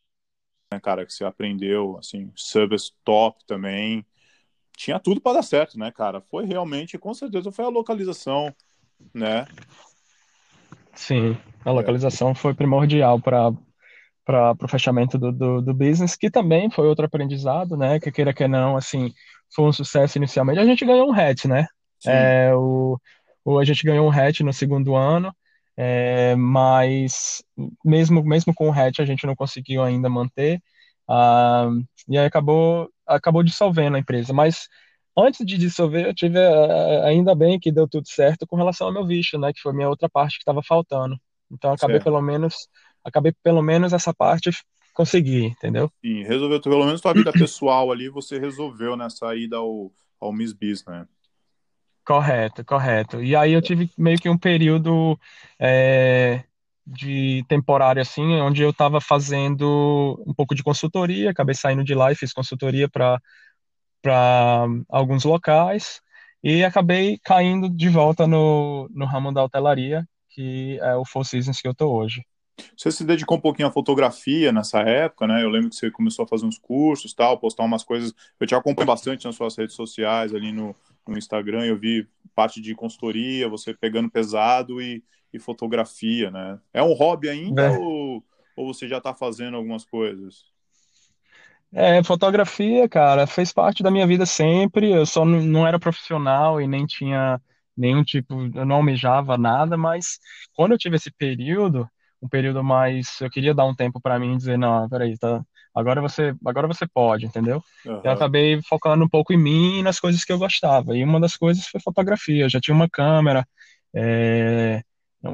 A: né, cara, que você aprendeu, assim, service top também. Tinha tudo para dar certo, né, cara? Foi realmente, com certeza, foi a localização, né?
B: sim, a
A: É,
B: localização foi primordial para para o fechamento do, do, do, business, que também foi outro aprendizado, né? Que queira que não, assim, foi um sucesso inicialmente. A gente ganhou um hatch, né? É, o, o, a gente ganhou um hatch no segundo ano, é, mas mesmo, mesmo com o hatch a gente não conseguiu ainda manter, ah, e aí acabou, acabou dissolvendo a empresa. Mas antes de dissolver, eu tive, ainda bem que deu tudo certo com relação ao meu visto, né? Que foi a minha outra parte que estava faltando. Então acabei certo. pelo menos acabei pelo menos essa parte conseguir, entendeu?
A: Sim, resolveu pelo menos tua vida pessoal ali, você resolveu nessa ida ao, ao Miss Biz, né?
B: Correto, correto. E aí eu tive meio que um período é, de temporário assim, onde eu estava fazendo um pouco de consultoria, acabei saindo de lá e fiz consultoria para para alguns locais e acabei caindo de volta no, no ramo da hotelaria, que é o Four Seasons que eu tô hoje.
A: Você se dedicou um pouquinho à fotografia nessa época, né? Eu lembro que você começou a fazer uns cursos, tal, postar umas coisas. Eu te acompanho bastante nas suas redes sociais, ali no, no Instagram. Eu vi parte de consultoria, você pegando pesado e, e fotografia, né? É um hobby ainda é. ou, ou você já está fazendo algumas coisas?
B: É, fotografia, cara, fez parte da minha vida sempre. Eu só não, era profissional e nem tinha nenhum tipo, eu não almejava nada, mas quando eu tive esse período, um período mais, eu queria dar um tempo para mim e dizer, não, peraí, tá, agora você, agora você pode, entendeu? Uhum. Eu acabei focando um pouco em mim e nas coisas que eu gostava. E uma das coisas foi fotografia. Eu já tinha uma câmera, é,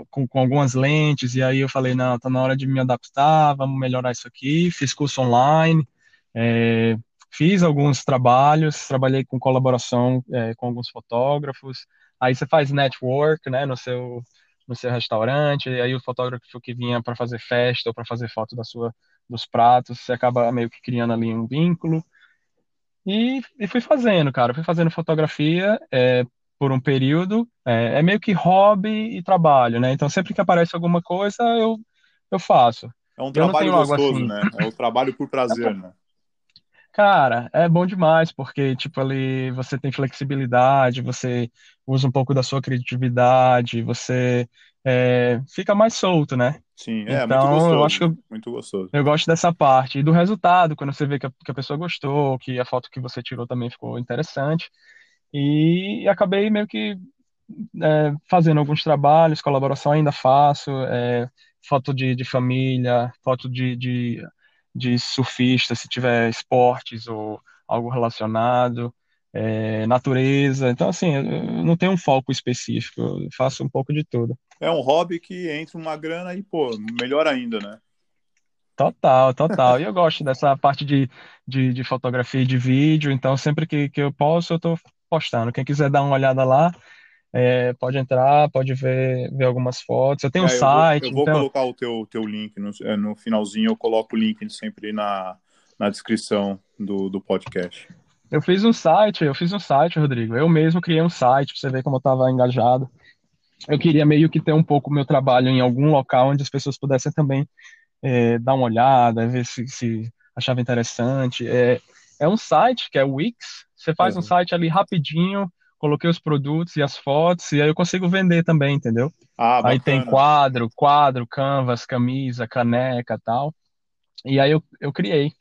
B: com, com, algumas lentes, e aí eu falei, não, tá na hora de me adaptar, vamos melhorar isso aqui. Fiz curso online, é, fiz alguns trabalhos, trabalhei com colaboração é, com alguns fotógrafos. Aí você faz network, né, no seu no seu restaurante, e aí o fotógrafo que vinha para fazer festa ou para fazer foto da sua, dos pratos, você acaba meio que criando ali um vínculo. E, e fui fazendo, cara, fui fazendo fotografia é, por um período, é, é, meio que hobby e trabalho, né? Então sempre que aparece alguma coisa, eu, eu faço.
A: É um trabalho gostoso, assim. né? É o trabalho por prazer, né?
B: Cara, é bom demais, porque, tipo, ali você tem flexibilidade, você usa um pouco da sua criatividade, você é, fica mais solto, né?
A: Sim, é então, muito gostoso.
B: Eu acho que eu,
A: muito gostoso.
B: Eu gosto dessa parte. E do resultado, quando você vê que a, que a pessoa gostou, que a foto que você tirou também ficou interessante. E acabei meio que é, fazendo alguns trabalhos, colaboração ainda faço, é, foto de, de família, foto de, de de surfista, se tiver esportes ou algo relacionado, é, natureza. Então, assim, eu não tenho um foco específico, eu faço um pouco de tudo.
A: É um hobby que entra uma grana e, pô, melhor ainda, né?
B: Total, total. E eu gosto dessa parte de, de, de fotografia e de vídeo, então sempre que, que eu posso, eu tô postando. Quem quiser dar uma olhada lá, é, pode entrar, pode ver, ver algumas fotos. Eu tenho é, um site.
A: Eu vou, eu vou então... colocar o teu, teu link no, é, no finalzinho, eu coloco o link sempre na, na descrição do, do podcast.
B: Eu fiz um site, eu fiz um site, Rodrigo. Eu mesmo criei um site, pra você ver como eu estava engajado. Eu queria meio que ter um pouco meu trabalho em algum local onde as pessoas pudessem também é, dar uma olhada, ver se, se achava interessante. É, é um site que é o Wix. Você faz uhum. um site ali rapidinho, coloquei os produtos e as fotos, e aí eu consigo vender também, entendeu?
A: Ah,
B: aí tem quadro, quadro, canvas, camisa, caneca tal. E aí eu, eu criei.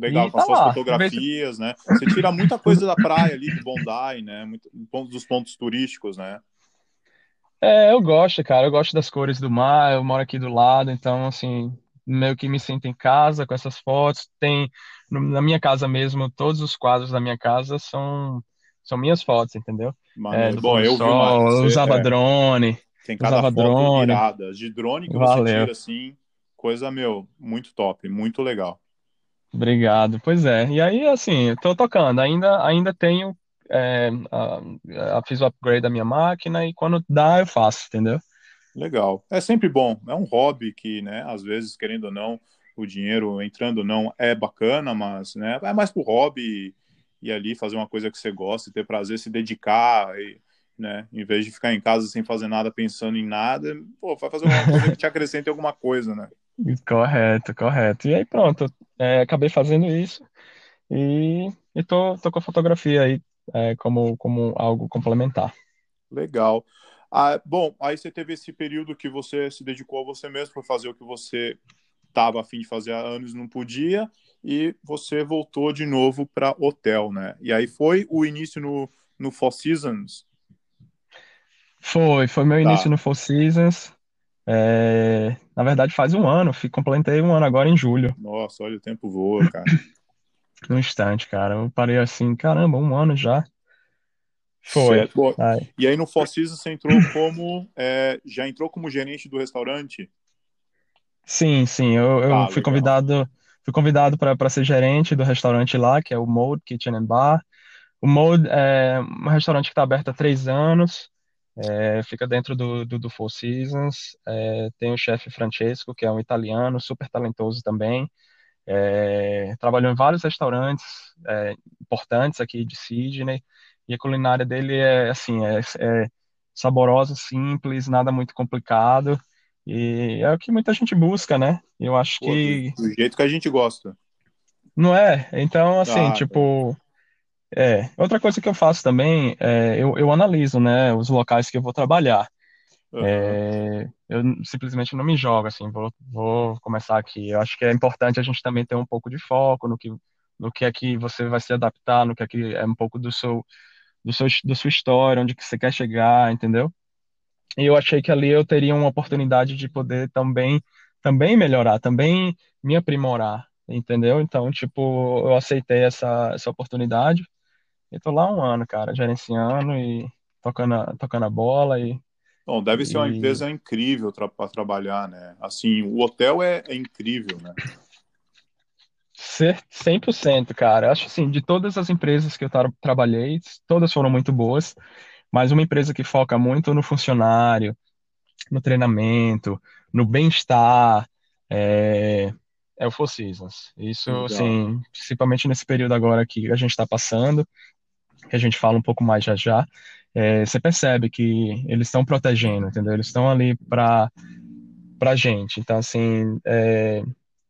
A: Legal, e com tá as suas lá, fotografias, né? Você tira muita coisa da praia ali de Bondi, né? Muito, dos pontos turísticos, né?
B: É, eu gosto, cara. Eu gosto das cores do mar. Eu moro aqui do lado, então, assim, meio que me sinto em casa com essas fotos. Tem, na minha casa mesmo, todos os quadros da minha casa são são minhas fotos, entendeu?
A: Mano, é, bom, eu
B: vi uma, usava é, drone.
A: Tem cada usava foto drone. irada. De drone que Valeu. você tira, assim, coisa, meu, muito top, muito legal.
B: Obrigado. Pois é. E aí, assim, tô tocando. Ainda, ainda tenho. É, fiz o upgrade da minha máquina e quando dá, eu faço, entendeu?
A: Legal. É sempre bom. É um hobby que, né, às vezes, querendo ou não, o dinheiro entrando ou não é bacana, mas, né, é mais pro hobby e ali fazer uma coisa que você gosta, ter prazer, se dedicar, e, né? Em vez de ficar em casa sem fazer nada, pensando em nada, pô, vai fazer uma coisa que te <laughs> acrescente alguma coisa, né?
B: Correto, correto. E aí pronto, é, acabei fazendo isso e, e tô, tô com a fotografia aí é, como, como algo complementar.
A: Legal. Ah, bom, aí você teve esse período que você se dedicou a você mesmo, para fazer o que você estava a fim de fazer anos não podia, e você voltou de novo para hotel, né? E aí foi o início no, no Four Seasons?
B: Foi, foi meu início tá. no Four Seasons. É, na verdade, faz um ano, completei um ano agora em julho.
A: Nossa, olha, o tempo voa, cara.
B: No instante, cara. Eu parei assim, caramba, um ano já. Foi.
A: E aí no Seasons você entrou como. É, já entrou como gerente do restaurante?
B: Sim, sim. Eu, eu ah, fui legal. convidado fui convidado para ser gerente do restaurante lá, que é o Mode Kitchen and Bar. O Mode é um restaurante que está aberto há três anos. É, fica dentro do, do, do Four Seasons. É, tem o chefe Francesco, que é um italiano, super talentoso também. É, trabalhou em vários restaurantes é, importantes aqui de Sydney. E a culinária dele é assim, é, é saborosa, simples, nada muito complicado. E é o que muita gente busca, né? Eu acho Pô, que.
A: Do, do, jeito que a gente gosta.
B: Não é? Então, assim, ah, tipo. Tá. É, outra coisa que eu faço também, é, eu, eu analiso, né, os locais que eu vou trabalhar. Uhum. É, eu simplesmente não me jogo, assim, vou, vou começar aqui. Eu acho que é importante a gente também ter um pouco de foco no que, no que é que você vai se adaptar, no que é que é um pouco do seu, do seu, da sua história, onde que você quer chegar, entendeu? E eu achei que ali eu teria uma oportunidade de poder também, também melhorar, também me aprimorar, entendeu? Então, tipo, eu aceitei essa, essa oportunidade. E tô lá um ano, cara, gerenciando e tocando a, tocando a bola e
A: Bom, deve ser uma e... empresa incrível para trabalhar, né? Assim, o hotel é, é incrível, né?
B: Ser 100%, cara. Acho assim, de todas as empresas que eu tra trabalhei, todas foram muito boas, mas uma empresa que foca muito no funcionário, no treinamento, no bem-estar, é, é o Four Seasons. Isso, Legal. assim, principalmente nesse período agora que a gente está passando, que a gente fala um pouco mais já já, é, você percebe que eles estão protegendo, entendeu? Eles estão ali para para gente. Então, assim, é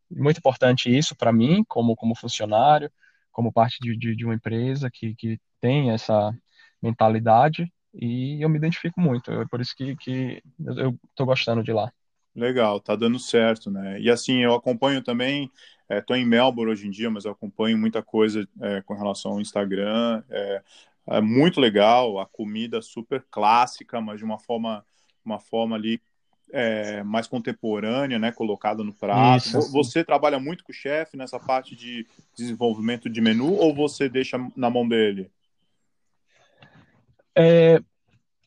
B: muito importante isso para mim, como, como funcionário, como parte de, de, de, uma empresa que, que tem essa mentalidade, e eu me identifico muito. É por isso que, que eu estou gostando de lá.
A: Legal, tá dando certo, né? E assim, eu acompanho também Estou é, em Melbourne hoje em dia, mas eu acompanho muita coisa é, com relação ao Instagram. É, é, muito legal, a comida super clássica, mas de uma forma, uma forma ali é, mais contemporânea, né, colocada no prato. Isso. Você trabalha muito com o chefe nessa parte de desenvolvimento de menu ou você deixa na mão dele?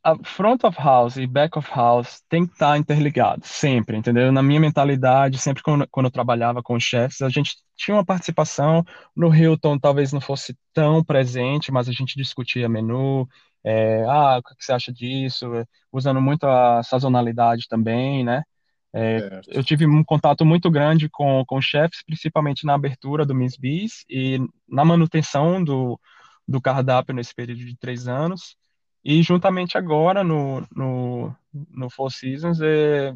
B: A front of house e back of house tem que estar interligado, sempre, entendeu? Na minha mentalidade, sempre quando, quando eu trabalhava com chefes, a gente tinha uma participação, no Hilton talvez não fosse tão presente, mas a gente discutia menu, é, ah, o que você acha disso? Usando muito a sazonalidade também, né? É, eu tive um contato muito grande com, com chefes, principalmente na abertura do Miss Bees e na manutenção do, do cardápio nesse período de três anos. E juntamente agora no, no, no Four Seasons é,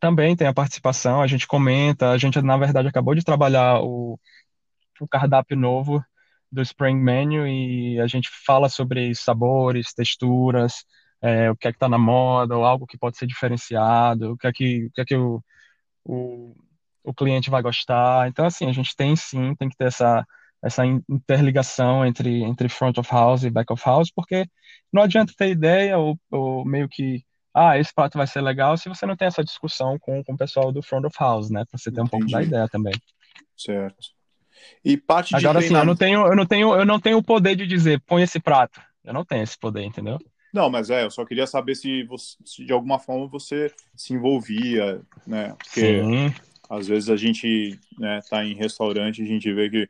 B: também tem a participação, a gente comenta, a gente na verdade acabou de trabalhar o, o cardápio novo do Spring Menu e a gente fala sobre sabores, texturas, é, o que é que está na moda, ou algo que pode ser diferenciado, o que é que, o, que, é que o, o, o cliente vai gostar. Então, assim, a gente tem sim, tem que ter essa essa interligação entre, entre front of house e back of house, porque não adianta ter ideia ou, ou meio que, ah, esse prato vai ser legal se você não tem essa discussão com, com o pessoal do front of house, né? Para você ter Entendi. um pouco da ideia também.
A: Certo. E parte de
B: Agora sim, eu não tenho, eu não tenho, eu não tenho o poder de dizer, põe esse prato. Eu não tenho esse poder, entendeu?
A: Não, mas é, eu só queria saber se, você, se de alguma forma você se envolvia, né? Porque Sim. às vezes a gente né, tá em restaurante e a gente vê que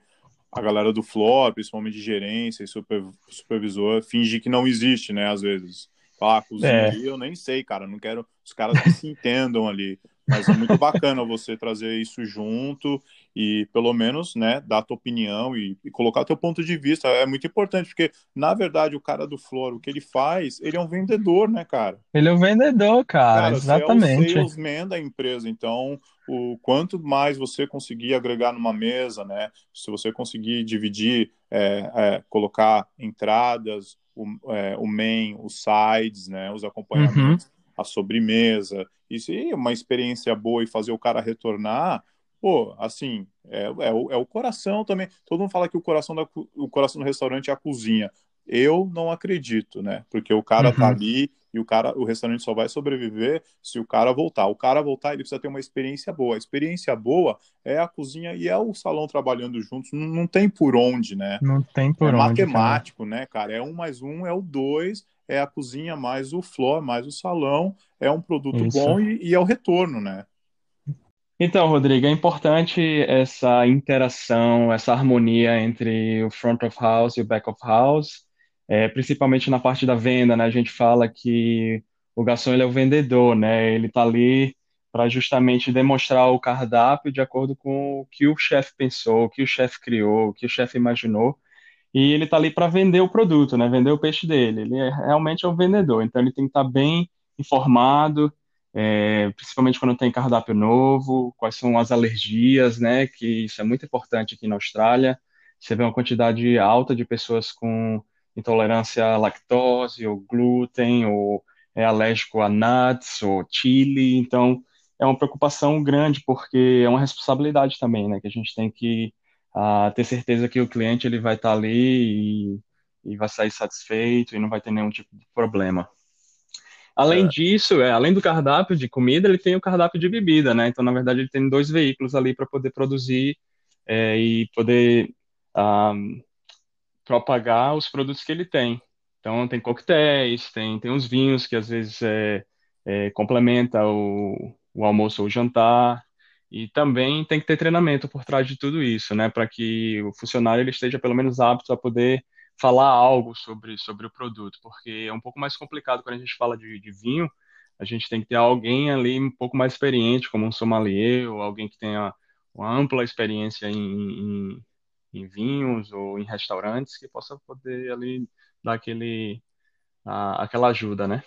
A: a galera do floor, principalmente de gerência e super, supervisor, finge que não existe, né? Às vezes. Ah, cozinha é. eu nem sei, cara. Não quero os caras que se <laughs> entendam ali. Mas é muito bacana você trazer isso junto e, pelo menos, né, dar a tua opinião e, e colocar o teu ponto de vista. É muito importante, porque, na verdade, o cara do Flor, o que ele faz, ele é um vendedor, né, cara?
B: Ele é um vendedor, cara, cara exatamente.
A: Você é o salesman da empresa, então, o quanto mais você conseguir agregar numa mesa, né, se você conseguir dividir, é, é, colocar entradas, o, é, o main, os sides, né, os acompanhamentos, uhum a sobremesa. E se uma experiência boa e fazer o cara retornar, pô, assim, é, é, o, é o coração também. Todo mundo fala que o coração, da, o coração do restaurante é a cozinha. Eu não acredito, né? Porque o cara tá uhum. tá ali e o cara, o restaurante só vai sobreviver se o cara voltar. O cara voltar, ele precisa ter uma experiência boa. A experiência boa é a cozinha e é o salão trabalhando juntos. Não, não tem por onde, né?
B: Não tem por
A: é
B: onde.
A: matemático, cara. né, cara? É um mais um, é o dois, é a cozinha mais o floor, mais o salão. É um produto Isso. bom e, e é o retorno, né?
B: Então, Rodrigo, é importante essa interação, essa harmonia entre o front of house e o back of house, é, principalmente na parte da venda, né? A gente fala que o garçom ele é o vendedor, né? Ele está ali para justamente demonstrar o cardápio de acordo com o que o chefe pensou, o que o chefe criou, o que o chefe imaginou, e ele está ali para vender o produto, né? Vender o peixe dele. Ele é, realmente é um vendedor, então ele tem que estar tá bem informado é, principalmente quando tem cardápio novo, quais são as alergias, né? Que isso é muito importante aqui na Austrália. Você vê uma quantidade alta de pessoas com intolerância à lactose, ou glúten, ou é alérgico a nuts, ou chili. Então, é uma preocupação grande, porque é uma responsabilidade também, né? Que a gente tem que uh, ter certeza que o cliente ele vai estar ali e, e vai sair satisfeito e não vai ter nenhum tipo de problema. Além é. disso, é, além do cardápio de comida, ele tem o cardápio de bebida, né? Então, na verdade, ele tem dois veículos ali para poder produzir é, e poder um, propagar os produtos que ele tem. Então, tem coquetéis, tem, tem uns vinhos que às vezes é, é, complementa o, o almoço ou o jantar. E também tem que ter treinamento por trás de tudo isso, né? Para que o funcionário ele esteja pelo menos apto a poder falar algo sobre, sobre o produto, porque é um pouco mais complicado quando a gente fala de, de vinho, a gente tem que ter alguém ali um pouco mais experiente, como um sommelier, ou alguém que tenha uma ampla experiência em, em, em vinhos ou em restaurantes, que possa poder ali dar aquele, a, aquela ajuda, né?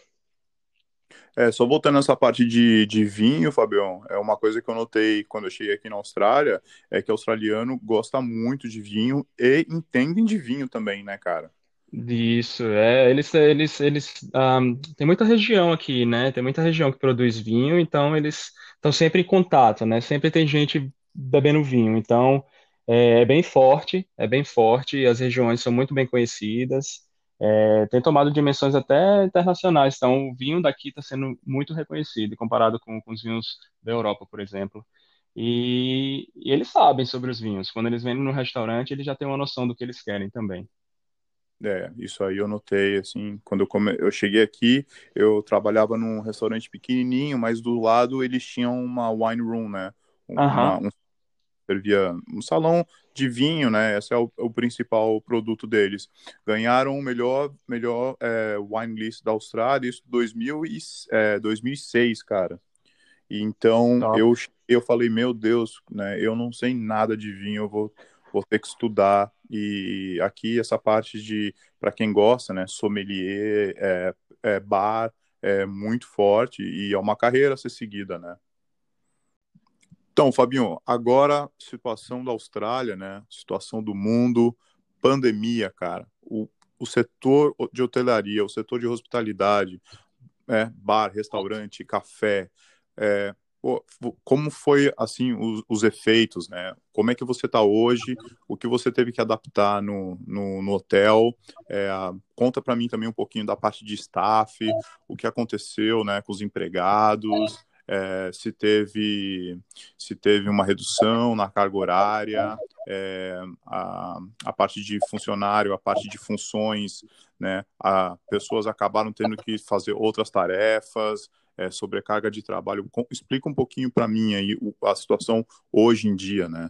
A: É, só voltando nessa parte de, de vinho, Fabião, é uma coisa que eu notei quando eu cheguei aqui na Austrália, é que o australiano gosta muito de vinho e entendem de vinho também, né, cara?
B: Isso, é, eles, eles, eles, um, tem muita região aqui, né, tem muita região que produz vinho, então eles estão sempre em contato, né, sempre tem gente bebendo vinho, então é, é bem forte, é bem forte, as regiões são muito bem conhecidas, é, tem tomado dimensões até internacionais. Então, o vinho daqui está sendo muito reconhecido comparado com, com, os vinhos da Europa, por exemplo. E, e, eles sabem sobre os vinhos. Quando eles vêm no restaurante, eles já têm uma noção do que eles querem também.
A: É, isso aí eu notei, assim, quando eu, come... eu cheguei aqui, eu trabalhava num restaurante pequenininho, mas do lado eles tinham uma wine room, né? Uma, um servia um salão de vinho, né? Esse é o, o principal produto deles. Ganharam o melhor, melhor é, wine list da Austrália, isso em 2000 e, é, 2006, cara. Então eu, eu falei, meu Deus, né? Eu não sei nada de vinho, eu vou, vou ter que estudar. E aqui essa parte de, para quem gosta, né? Sommelier, é, é, bar, é muito forte e é uma carreira a ser seguida, né? Então, Fabinho, agora situação da Austrália, né? Situação do mundo, pandemia, cara. O, o setor de hotelaria, o setor de hospitalidade, é, bar, restaurante, café, é, como foi assim os, os, efeitos, né? Como é que você está hoje? O que você teve que adaptar no, no, no hotel? É, conta para mim também um pouquinho da parte de staff, o que aconteceu, né, com os empregados é, se teve se teve uma redução na carga horária, é, a, a parte de funcionário, a parte de funções, né? A, pessoas acabaram tendo que fazer outras tarefas, é, sobrecarga de trabalho. Explica um pouquinho para mim aí a situação hoje em dia, né?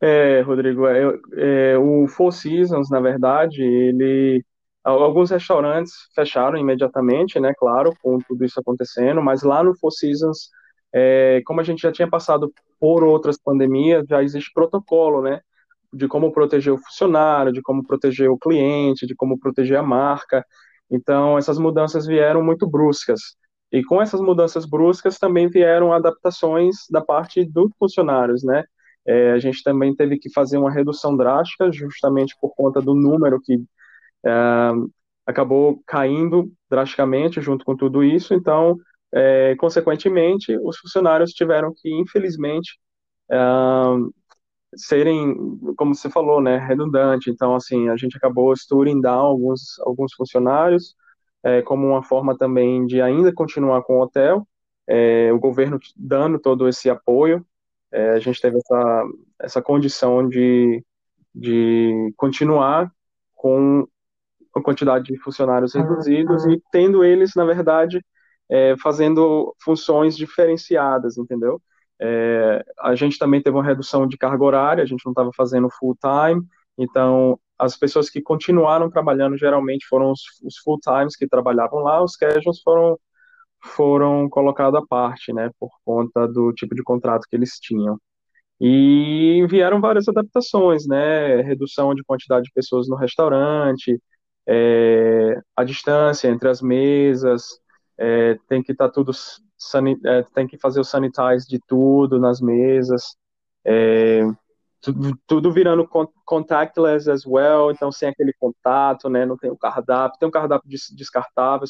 B: É, Rodrigo, é, é, o Four Seasons, na verdade, ele Alguns restaurantes fecharam imediatamente, né, claro, com tudo isso acontecendo, mas lá no Four Seasons, é, como a gente já tinha passado por outras pandemias, já existe protocolo, né, de como proteger o funcionário, de como proteger o cliente, de como proteger a marca. Então, essas mudanças vieram muito bruscas. E com essas mudanças bruscas também vieram adaptações da parte dos funcionários, né? É, a gente também teve que fazer uma redução drástica, justamente por conta do número que acabou caindo drasticamente junto com tudo isso, então, é, consequentemente, os funcionários tiveram que, infelizmente, serem, como você falou, né, redundante. Então, assim, a gente acabou sturring down alguns, alguns funcionários, é, como uma forma também de ainda continuar com o hotel, é, o governo dando todo esse apoio. É, a gente teve essa, essa condição de, de continuar com a quantidade de funcionários reduzidos e tendo eles, na verdade, é, fazendo funções diferenciadas, entendeu? É, a gente também teve uma redução de carga horária, a gente não estava fazendo full time, então as pessoas que continuaram trabalhando geralmente foram os, os full times que trabalhavam lá, os casuals foram foram colocados à parte, né, por conta do tipo de contrato que eles tinham. E vieram várias adaptações, né, redução de quantidade de pessoas no restaurante, é, a distância entre as mesas, é, tem que estar tá tudo é, tem que fazer o sanitize de tudo nas mesas, é, tudo, tudo, virando contactless as well, então sem aquele contato, né, não tem o cardápio, tem um cardápio descartável,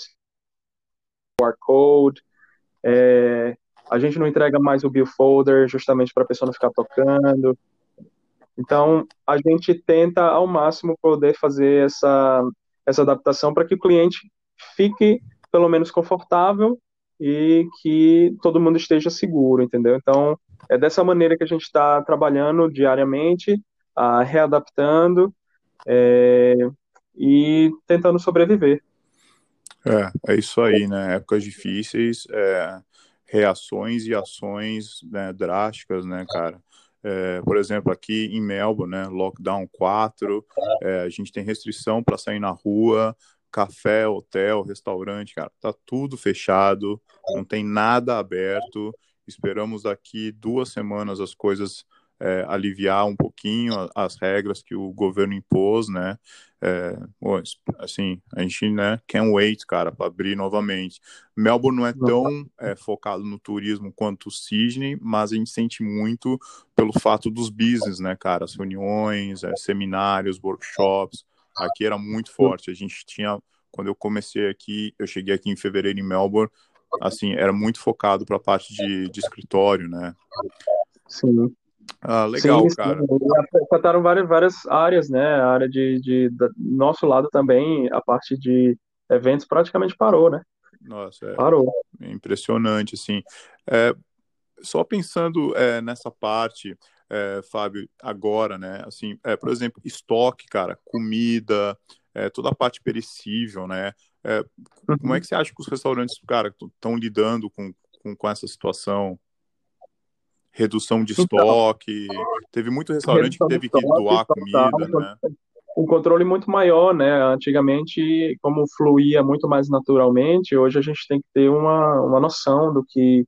B: QR Code, é, a gente não entrega mais o bill folder justamente para a pessoa não ficar tocando, então a gente tenta ao máximo poder fazer essa, essa adaptação para que o cliente fique pelo menos confortável e que todo mundo esteja seguro, entendeu? Então, é dessa maneira que a gente está trabalhando diariamente, uh, readaptando é, e tentando sobreviver.
A: É, é isso aí, né? Épocas difíceis, é, reações e ações né, drásticas, né, cara? É, por exemplo, aqui em Melbourne, né, lockdown 4, é, a gente tem restrição para sair na rua, café, hotel, restaurante, cara, tá tudo fechado, não tem nada aberto. Esperamos daqui duas semanas as coisas é, aliviar um pouquinho as regras que o governo impôs, né? É, assim, a gente, né, can't wait, cara, para abrir novamente. Melbourne não é tão é, focado no turismo quanto Sydney, mas a gente sente muito pelo fato dos business, né, cara? As reuniões, é, seminários, workshops, aqui era muito forte. A gente tinha, quando eu comecei aqui, eu cheguei aqui em fevereiro em Melbourne, assim, era muito focado para a parte de, de escritório, né?
B: Sim.
A: Ah, legal, sim, cara.
B: Afetaram várias, várias áreas, né? A área de, de, de, nosso lado também, a parte de eventos praticamente parou, né?
A: Nossa, é
B: parou.
A: impressionante, assim. É, só pensando é, nessa parte, é, Fábio, agora, né? Assim, é, por exemplo, estoque, cara, comida, é, toda a parte perecível, né? É, uhum. Como é que você acha que os restaurantes, cara, estão lidando com, com, com, essa situação? Redução de então, estoque, teve muito restaurante que teve que doar comida, né?
B: Um controle muito maior, né? Antigamente, como fluía muito mais naturalmente, hoje a gente tem que ter uma, uma noção do que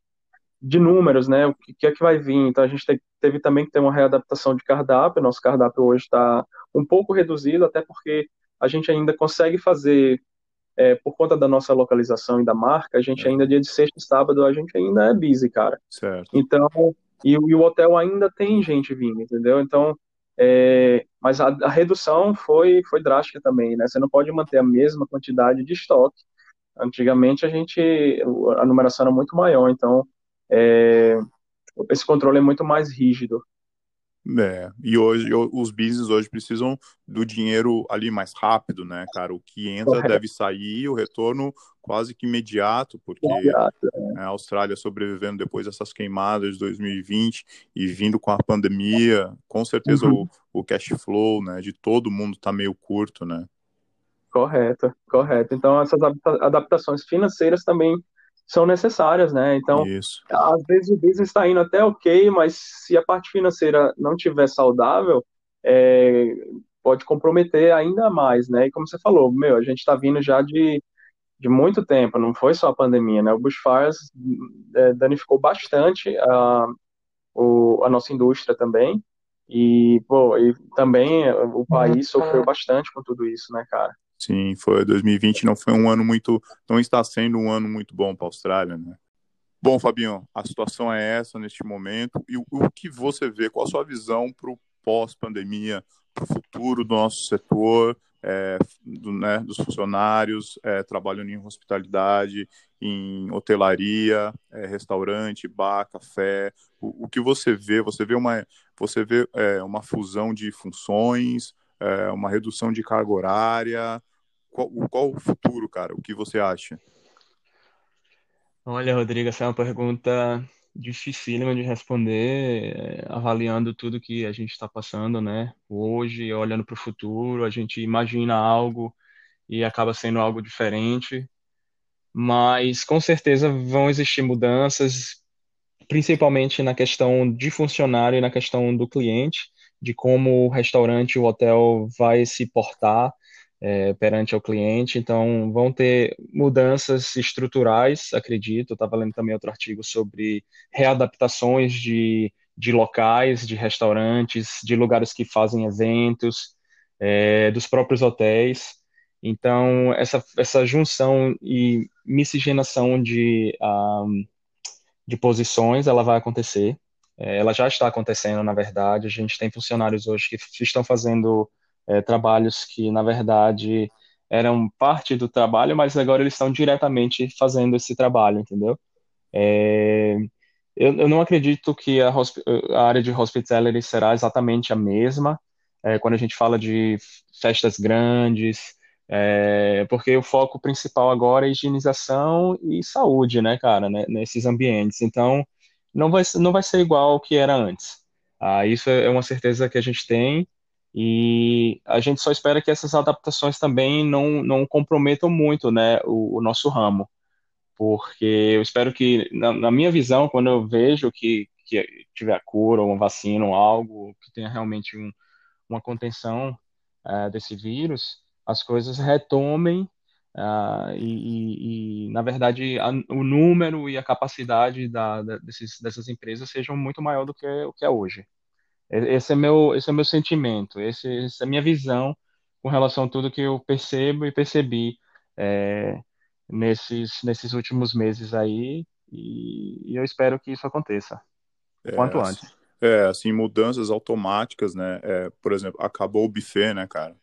B: de números, né? O que é que vai vir. Então a gente teve também que ter uma readaptação de cardápio. Nosso cardápio hoje está um pouco reduzido, até porque a gente ainda consegue fazer é, por conta da nossa localização e da marca, a gente é. ainda, dia de sexta e sábado, a gente ainda é busy, cara.
A: Certo.
B: Então, e, e o hotel ainda tem gente vindo, entendeu? Então, é, mas a, a, redução foi, foi drástica também, né? Você não pode manter a mesma quantidade de estoque. Antigamente, a gente, a numeração era muito maior, então, é, esse controle é muito mais rígido.
A: É, e hoje os business hoje precisam do dinheiro ali mais rápido, né, cara? O que entra Correto. deve sair, o retorno quase que imediato, porque imediato, é. a Austrália sobrevivendo depois dessas queimadas de 2020 e vindo com a pandemia, com certeza uhum. o, o cash flow, né, de todo mundo tá meio curto, né?
B: Correto, correto. Então essas adaptações financeiras também são necessárias, né? Então,
A: Isso.
B: às vezes o business está indo até ok, mas se a parte financeira não tiver saudável, é, pode comprometer ainda mais, né? E como você falou, meu, a gente está vindo já de, de muito tempo, não foi só a pandemia, né? O bushfires é, danificou bastante a, o, a nossa indústria também, e, pô, e também o país sofreu bastante com tudo isso, né, cara?
A: Sim, foi 2020 não foi um ano muito, não está sendo um ano muito bom para a Austrália, né? Bom, Fabinho, a situação é essa neste momento e o, o que você vê, qual a sua visão para o pós-pandemia, para o futuro do nosso setor, é, do, né, dos funcionários é, trabalhando em hospitalidade, em hotelaria, é, restaurante, bar, café. O, o, que você vê? Você vê uma, você vê é, uma fusão de funções, é, uma redução de carga horária. Qual, qual o futuro, cara? O que você acha?
B: Olha, Rodrigo, essa é uma pergunta dificílima de responder, é, avaliando tudo que a gente está passando, né? Hoje, olhando para o futuro, a gente imagina algo e acaba sendo algo diferente, mas com certeza vão existir mudanças, principalmente na questão de funcionário e na questão do cliente, de como o restaurante, o hotel vai se portar é, perante ao cliente. Então, vão ter mudanças estruturais, acredito. Estava lendo também outro artigo sobre readaptações de, de locais, de restaurantes, de lugares que fazem eventos, é, dos próprios hotéis. Então, essa, essa junção e miscigenação de, um, de posições, ela vai acontecer. É, ela já está acontecendo, na verdade. A gente tem funcionários hoje que estão fazendo é, trabalhos que, na verdade, eram parte do trabalho, mas agora eles estão diretamente fazendo esse trabalho, entendeu? É, eu, eu, não acredito que a, a, área de hospitality será exatamente a mesma é, quando a gente fala de festas grandes, é, porque o foco principal agora é higienização e saúde, né, cara, né, nesses ambientes. Então, não vai, não vai ser igual ao que era antes. Ah, isso é uma certeza que a gente tem. E a gente só espera que essas adaptações também não, não comprometam muito né, o, o nosso ramo, porque eu espero que, na, na, minha visão, quando eu vejo que, que tiver cura, ou uma vacina, ou algo que tenha realmente um, uma contenção uh, desse vírus, as coisas retomem uh, e, e, e, na verdade, a, o número e a capacidade da, da, desses, dessas empresas sejam muito maior do que o que é hoje. Esse é meu, esse é meu sentimento, esse, essa é a minha visão com relação a tudo que eu percebo e percebi é, nesses, nesses últimos meses aí, e, e, eu espero que isso aconteça
A: é,
B: quanto antes.
A: É, assim, mudanças automáticas, né? É, por exemplo, acabou o buffet, né, cara?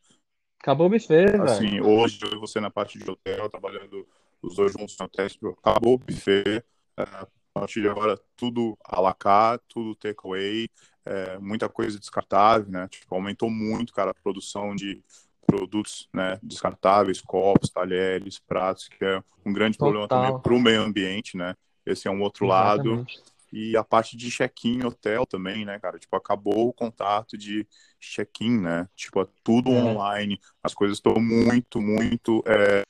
B: Acabou o buffet,
A: Assim,
B: velho.
A: hoje você na parte de hotel, trabalhando os dois juntos no hotel, acabou o buffet, é, a partir de agora tudo à la carte, tudo takeaway, é, muita coisa descartável, né? Tipo, aumentou muito, cara, a produção de produtos né, descartáveis, copos, talheres, pratos, que é um grande Total. problema também para o meio ambiente, né? Esse é um outro Exatamente. lado. E a parte de check-in hotel também, né, cara? Tipo, acabou o contato de check-in, né? Tipo, é tudo é. online. As coisas estão muito, muito é,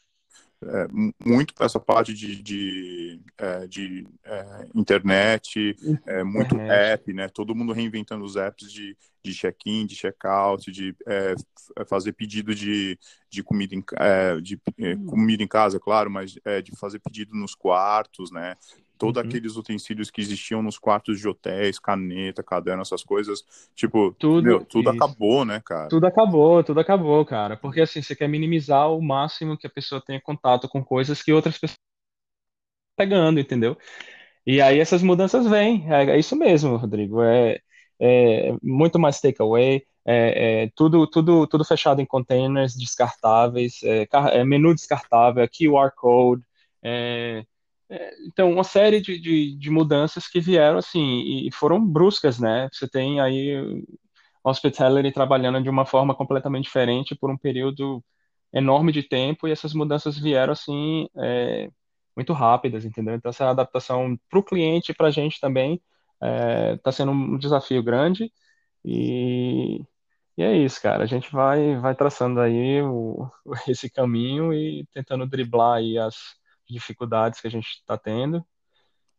A: é, muito para essa parte de, de, é, de é, internet, é, muito app, né? Todo mundo reinventando os apps de, de check-in, de check-out, de fazer pedido de, de, comida, em, é, de hum. comida em casa, claro, mas de fazer pedido nos quartos, né? Todos uhum. aqueles utensílios que existiam nos quartos de hotéis, caneta, caderno, essas coisas, tipo, tudo, meu, tudo acabou, né, cara?
B: Tudo acabou, tudo acabou, cara. Porque assim, você quer minimizar o máximo que a pessoa tenha contato com coisas que outras pessoas pegando, entendeu? E aí essas mudanças vêm. É, é isso mesmo, Rodrigo. É, é muito mais takeaway. É, é, tudo, tudo, tudo fechado em containers descartáveis, é, é menu descartável, QR code, é, é, então, uma série de, de, de, mudanças que vieram assim e foram bruscas, né? Você tem aí hospitality trabalhando de uma forma completamente diferente por um período enorme de tempo e essas mudanças vieram assim é, muito rápidas, entendeu? Então, essa adaptação para o cliente e para a gente também está é, tá sendo um desafio grande e, e, é isso, cara. A gente vai, vai traçando aí o, <laughs> esse caminho e tentando driblar aí as dificuldades que a gente está tendo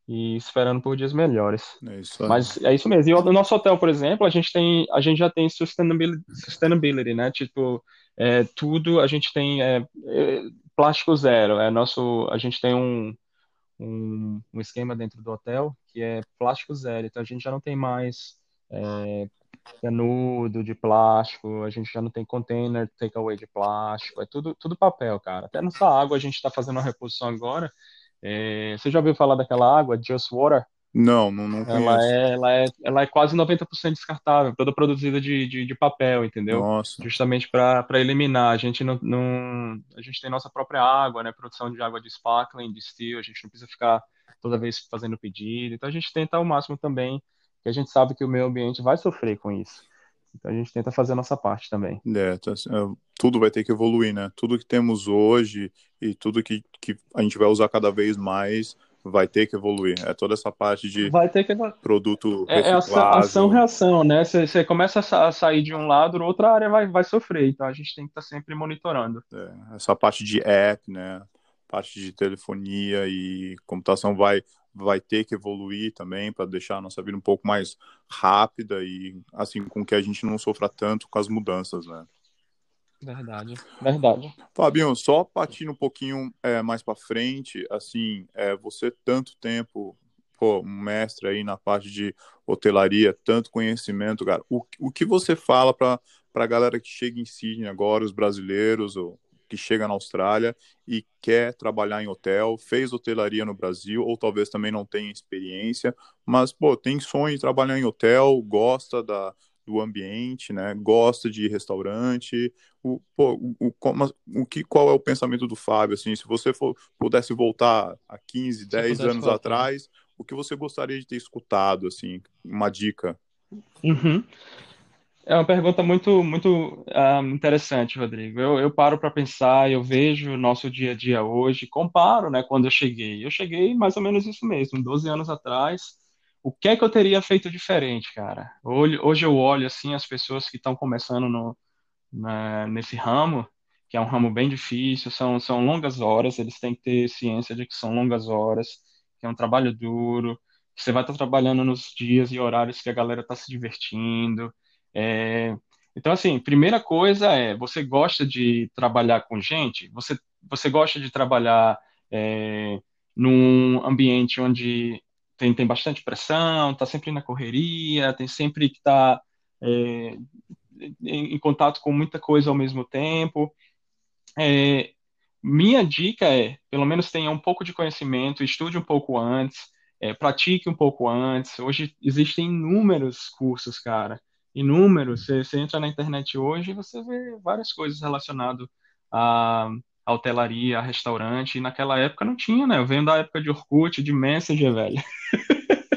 B: e esperando por dias melhores.
A: É.
B: Mas é isso mesmo. E no nosso hotel, por exemplo, a gente tem, a gente já tem sustainability, sustainability né? Tipo, é, tudo a gente tem é, é, plástico zero. É nosso, a gente tem um, um, um, esquema dentro do hotel que é plástico zero. Então a gente já não tem mais é, canudo de plástico, a gente já não tem container takeaway de plástico, é tudo, tudo papel, cara. Até nossa água a gente está fazendo uma reposição agora. É, você já ouviu falar daquela água, Just Water?
A: Não, não, não
B: Ela é, ela é, ela é quase 90% descartável, toda produzida de, de, de papel, entendeu?
A: Nossa,
B: Justamente para eliminar. A gente não, não, a gente tem nossa própria água, né? Produção de água de sparkling, de still, a gente não precisa ficar toda vez fazendo pedido. Então a gente tenta ao máximo também, que a gente sabe que o meio ambiente vai sofrer com isso. Então a gente tenta fazer a nossa parte também.
A: é, tá- é, tudo vai ter que evoluir, né? Tudo que temos hoje e tudo que, que a gente vai usar cada vez mais vai ter que evoluir. É toda essa parte de
B: Vai ter que
A: produto
B: É, é ação, ação,
A: reciclável,
B: reação, né? Você começa a sa- a sair de um lado, outra área vai, vai sofrer. Então a gente tem que estar sempre monitorando.
A: é, essa parte de app, né? Parte de telefonia e computação vai vai ter que evoluir também para deixar a nossa vida um pouco mais rápida e assim com que a gente não sofra tanto com as mudanças, né?
B: Verdade, verdade.
A: Fabinho, só partindo um pouquinho é, mais para frente, assim, é, você tanto tempo, pô, um mestre aí na parte de hotelaria, tanto conhecimento, cara, o, o que você fala para para a galera que chega em Sydney agora, os brasileiros, ou que chega na Austrália e quer trabalhar em hotel, fez hotelaria no Brasil, ou talvez também não tenha experiência, mas, pô, tem sonho de trabalhar em hotel, gosta da, do ambiente, né, gosta de restaurante, o, pô, o, o, como- o que, qual é o pensamento do Fábio, assim, se você for, pudesse voltar a 15,
B: Se eu
A: 10
B: pudesse
A: anos
B: voltar.
A: atrás, o que você gostaria de ter escutado, assim, uma dica?
B: Uhum. É uma pergunta muito, muito ah, interessante, Rodrigo. Eu, eu paro para pensar, eu vejo o nosso dia a dia hoje, comparo, né, quando eu cheguei. Eu cheguei mais ou menos isso mesmo, 12 anos atrás. O que é que eu teria feito diferente, cara? Hoje, hoje eu olho assim as pessoas que estão começando no, na- nesse ramo, que é um ramo bem difícil, são, são longas horas, eles têm que ter ciência de que são longas horas, que é um trabalho duro, que você vai estar trabalhando nos dias e horários que a galera está se divertindo. É, Então, assim, primeira coisa é, você gosta de trabalhar com gente? Você, você gosta de trabalhar é, num ambiente onde tem, tem bastante pressão, está sempre na correria, tem sempre que estar em, em contato com muita coisa ao mesmo tempo. É, minha dica é, pelo menos tenha um pouco de conhecimento, estude um pouco antes, é, pratique um pouco antes. Hoje existem inúmeros cursos, cara, inúmeros. Você, você entra na internet hoje e você vê várias coisas relacionadas a, a hotelaria, a restaurante. E naquela época não tinha, né? Eu venho da época de Orkut, de Messenger, velho.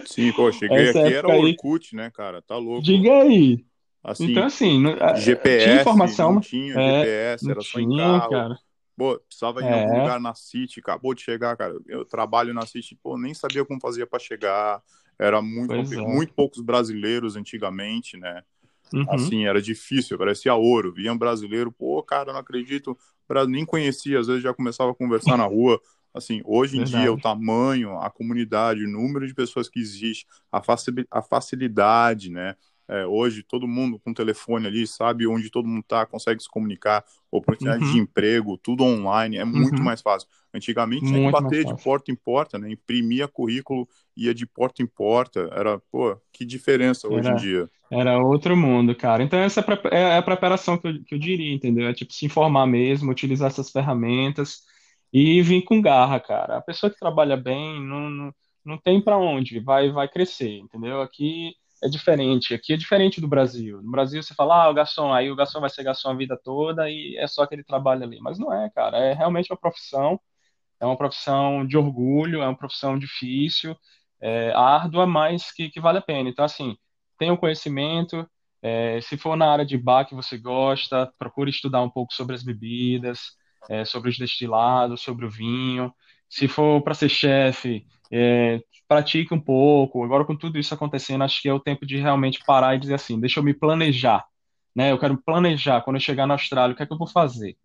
A: Sim, pô, <laughs> cheguei
B: Essa
A: aqui, era o
B: aí,
A: Orkut, né, cara, tá louco.
B: diga aí. Então,
A: Assim,
B: assim, não- a- tinha
A: GPS, não
B: informação,
A: tinha
B: é,
A: GPS, era só em
B: tinha,
A: carro.
B: cara.
A: Pô, precisava ir em algum
B: É,
A: lugar na City, acabou de chegar, cara. Eu trabalho na City, pô, nem sabia como fazia para chegar. Era muito
B: é.
A: Muito poucos brasileiros antigamente, né?
B: Uhum,
A: Assim, era difícil, parecia ouro. Via um brasileiro, pô, cara, não acredito. Nem conhecia, às vezes já começava a conversar na rua. <laughs> Assim, hoje em dia, o
B: verdade.
A: tamanho, a comunidade, o número de pessoas que existe, a facilidade, né? É, hoje, todo mundo com telefone ali, sabe onde todo mundo tá, consegue se comunicar, oportunidade de
B: Uhum,
A: emprego, tudo online, é muito
B: uhum,
A: mais fácil. Antigamente tinha que
B: muito
A: bater de porta em porta, né? Imprimia currículo, ia de porta em porta. Era, pô, que diferença hoje em
B: Era,
A: dia.
B: era outro mundo, cara. Então, essa é a pre- é a preparação que eu, que eu diria, entendeu? É tipo se informar mesmo, utilizar essas ferramentas e vir com garra, cara. A pessoa que trabalha bem não, não, não tem para onde, vai, vai crescer, entendeu? Aqui é diferente, aqui é diferente do Brasil. No Brasil você fala, ah, o garçom, aí o garçom vai ser garçom a vida toda e é só aquele trabalho ali. Mas não é, cara. É realmente uma profissão. É uma profissão de orgulho, é uma profissão difícil, é, árdua, mas que, que vale a pena. Então, assim, tenha o conhecimento. é, se for na área de bar que você gosta, procure estudar um pouco sobre as bebidas, é, sobre os destilados, sobre o vinho. Se for para ser chefe, é, pratique um pouco. Agora, com tudo isso acontecendo, acho que é o tempo de realmente parar e dizer assim: deixa eu me planejar. Né? Eu quero planejar quando eu chegar na Austrália, o que é que eu vou fazer?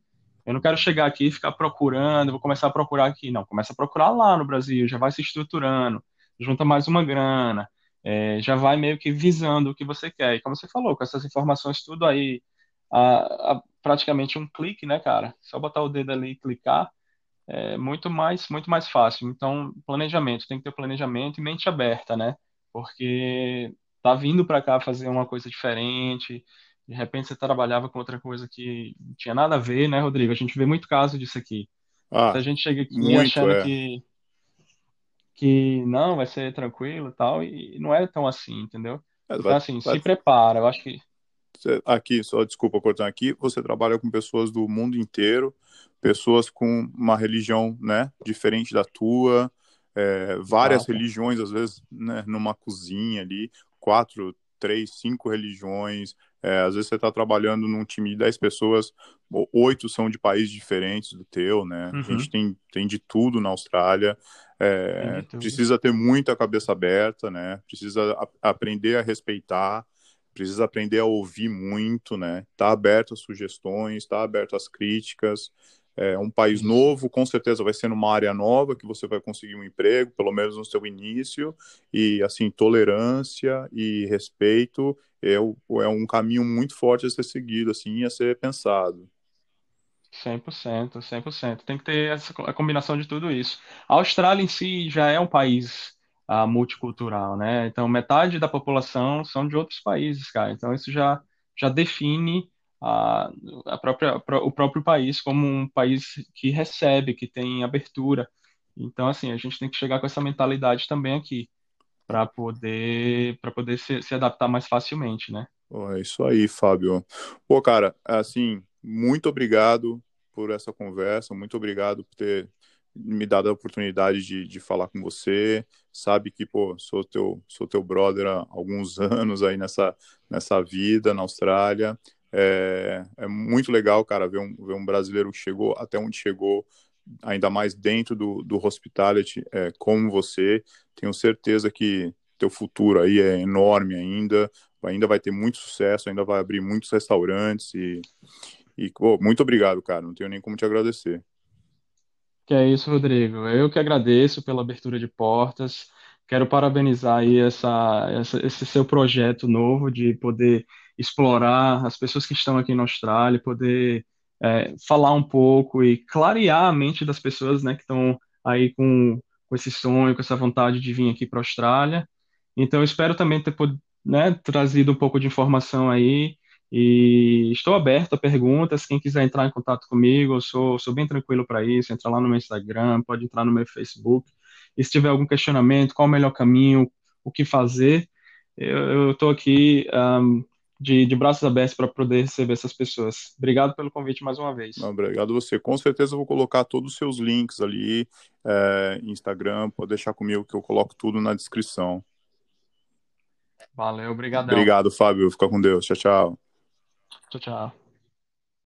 B: Eu não quero chegar aqui e ficar procurando, vou começar a procurar aqui. Não, começa a procurar lá no Brasil, já vai se estruturando, junta mais uma grana, é, já vai meio que visando o que você quer. E como você falou, com essas informações tudo aí, a, a- praticamente um clique, né, cara? Só botar o dedo ali e clicar, é muito mais, muito mais fácil. Então, planejamento, tem que ter planejamento e mente aberta, né? Porque tá vindo para cá fazer uma coisa diferente, de repente você trabalhava com outra coisa que não tinha nada a ver, né, Rodrigo? A gente vê muito caso disso aqui.
A: Ah,
B: Muita gente chega aqui
A: muito,
B: achando
A: é.
B: que, que não, vai ser tranquilo e tal, e não é tão assim, entendeu?
A: É,
B: Então, assim,
A: vai,
B: se prepara, eu acho que.
A: Aqui, só desculpa cortar aqui, você trabalha com pessoas do mundo inteiro, pessoas com uma religião, né, diferente da tua, é, várias
B: Exato.
A: religiões, às vezes, né, numa cozinha ali, quatro, três, cinco religiões, é, às vezes você está trabalhando num time de dez pessoas, oito são de países diferentes do teu, né, a gente
B: Uhum,
A: tem, tem de tudo na Austrália, é,
B: tudo.
A: precisa ter muita cabeça aberta, né, precisa a- aprender a respeitar, precisa aprender a ouvir muito, né? Tá aberto às sugestões, tá aberto às críticas. É um país novo, com certeza vai ser numa área nova que você vai conseguir um emprego, pelo menos no seu início, e assim, tolerância e respeito é, é um caminho muito forte a ser seguido, assim, a ser pensado.
B: 100%, 100%. Tem que ter essa, a combinação de tudo isso. A Austrália em si já é um país ah, multicultural, né? Então, metade da população são de outros países, cara. Então, isso já, já define a, a própria, o próprio país como um país que recebe, que tem abertura. Então, assim, a gente tem que chegar com essa mentalidade também aqui, para poder, para poder se, se adaptar mais facilmente, né?
A: É isso aí, Fábio. Pô, cara, assim, muito obrigado por essa conversa, muito obrigado por ter me dado a oportunidade de, de falar com você. Sabe que, pô, sou teu, sou teu brother há alguns <laughs> anos aí nessa, nessa vida na Austrália. É, é muito legal, cara, ver um, ver um brasileiro que chegou até onde chegou, ainda mais dentro do, do hospitality, é, como você. Tenho certeza que teu futuro aí é enorme ainda ainda vai ter muito sucesso, ainda vai abrir muitos restaurantes e, e pô, muito obrigado, cara. Não tenho nem como te agradecer.
B: Que é isso, Rodrigo. Eu que agradeço pela abertura de portas. Quero parabenizar aí essa, essa- esse seu projeto novo de poder explorar as pessoas que estão aqui na Austrália, poder é, falar um pouco e clarear a mente das pessoas, né, que estão aí com, com esse sonho, com essa vontade de vir aqui para a Austrália. Então, espero também ter, né, trazido um pouco de informação aí. E estou aberto a perguntas. Quem quiser entrar em contato comigo, eu sou, sou bem tranquilo para isso. Entra lá no meu Instagram, pode entrar no meu Facebook. E se tiver algum questionamento, qual o melhor caminho, o que fazer, eu estou aqui, ahm, de, de braços abertos para poder receber essas pessoas. Obrigado pelo convite mais uma vez.
A: Obrigado você. Com certeza eu vou colocar todos os seus links ali, é, Instagram, pode deixar comigo que eu coloco tudo na descrição.
B: Valeu, obrigadão.
A: Obrigado, Fábio. Fica com Deus. Tchau, tchau.
B: Tchau, tchau.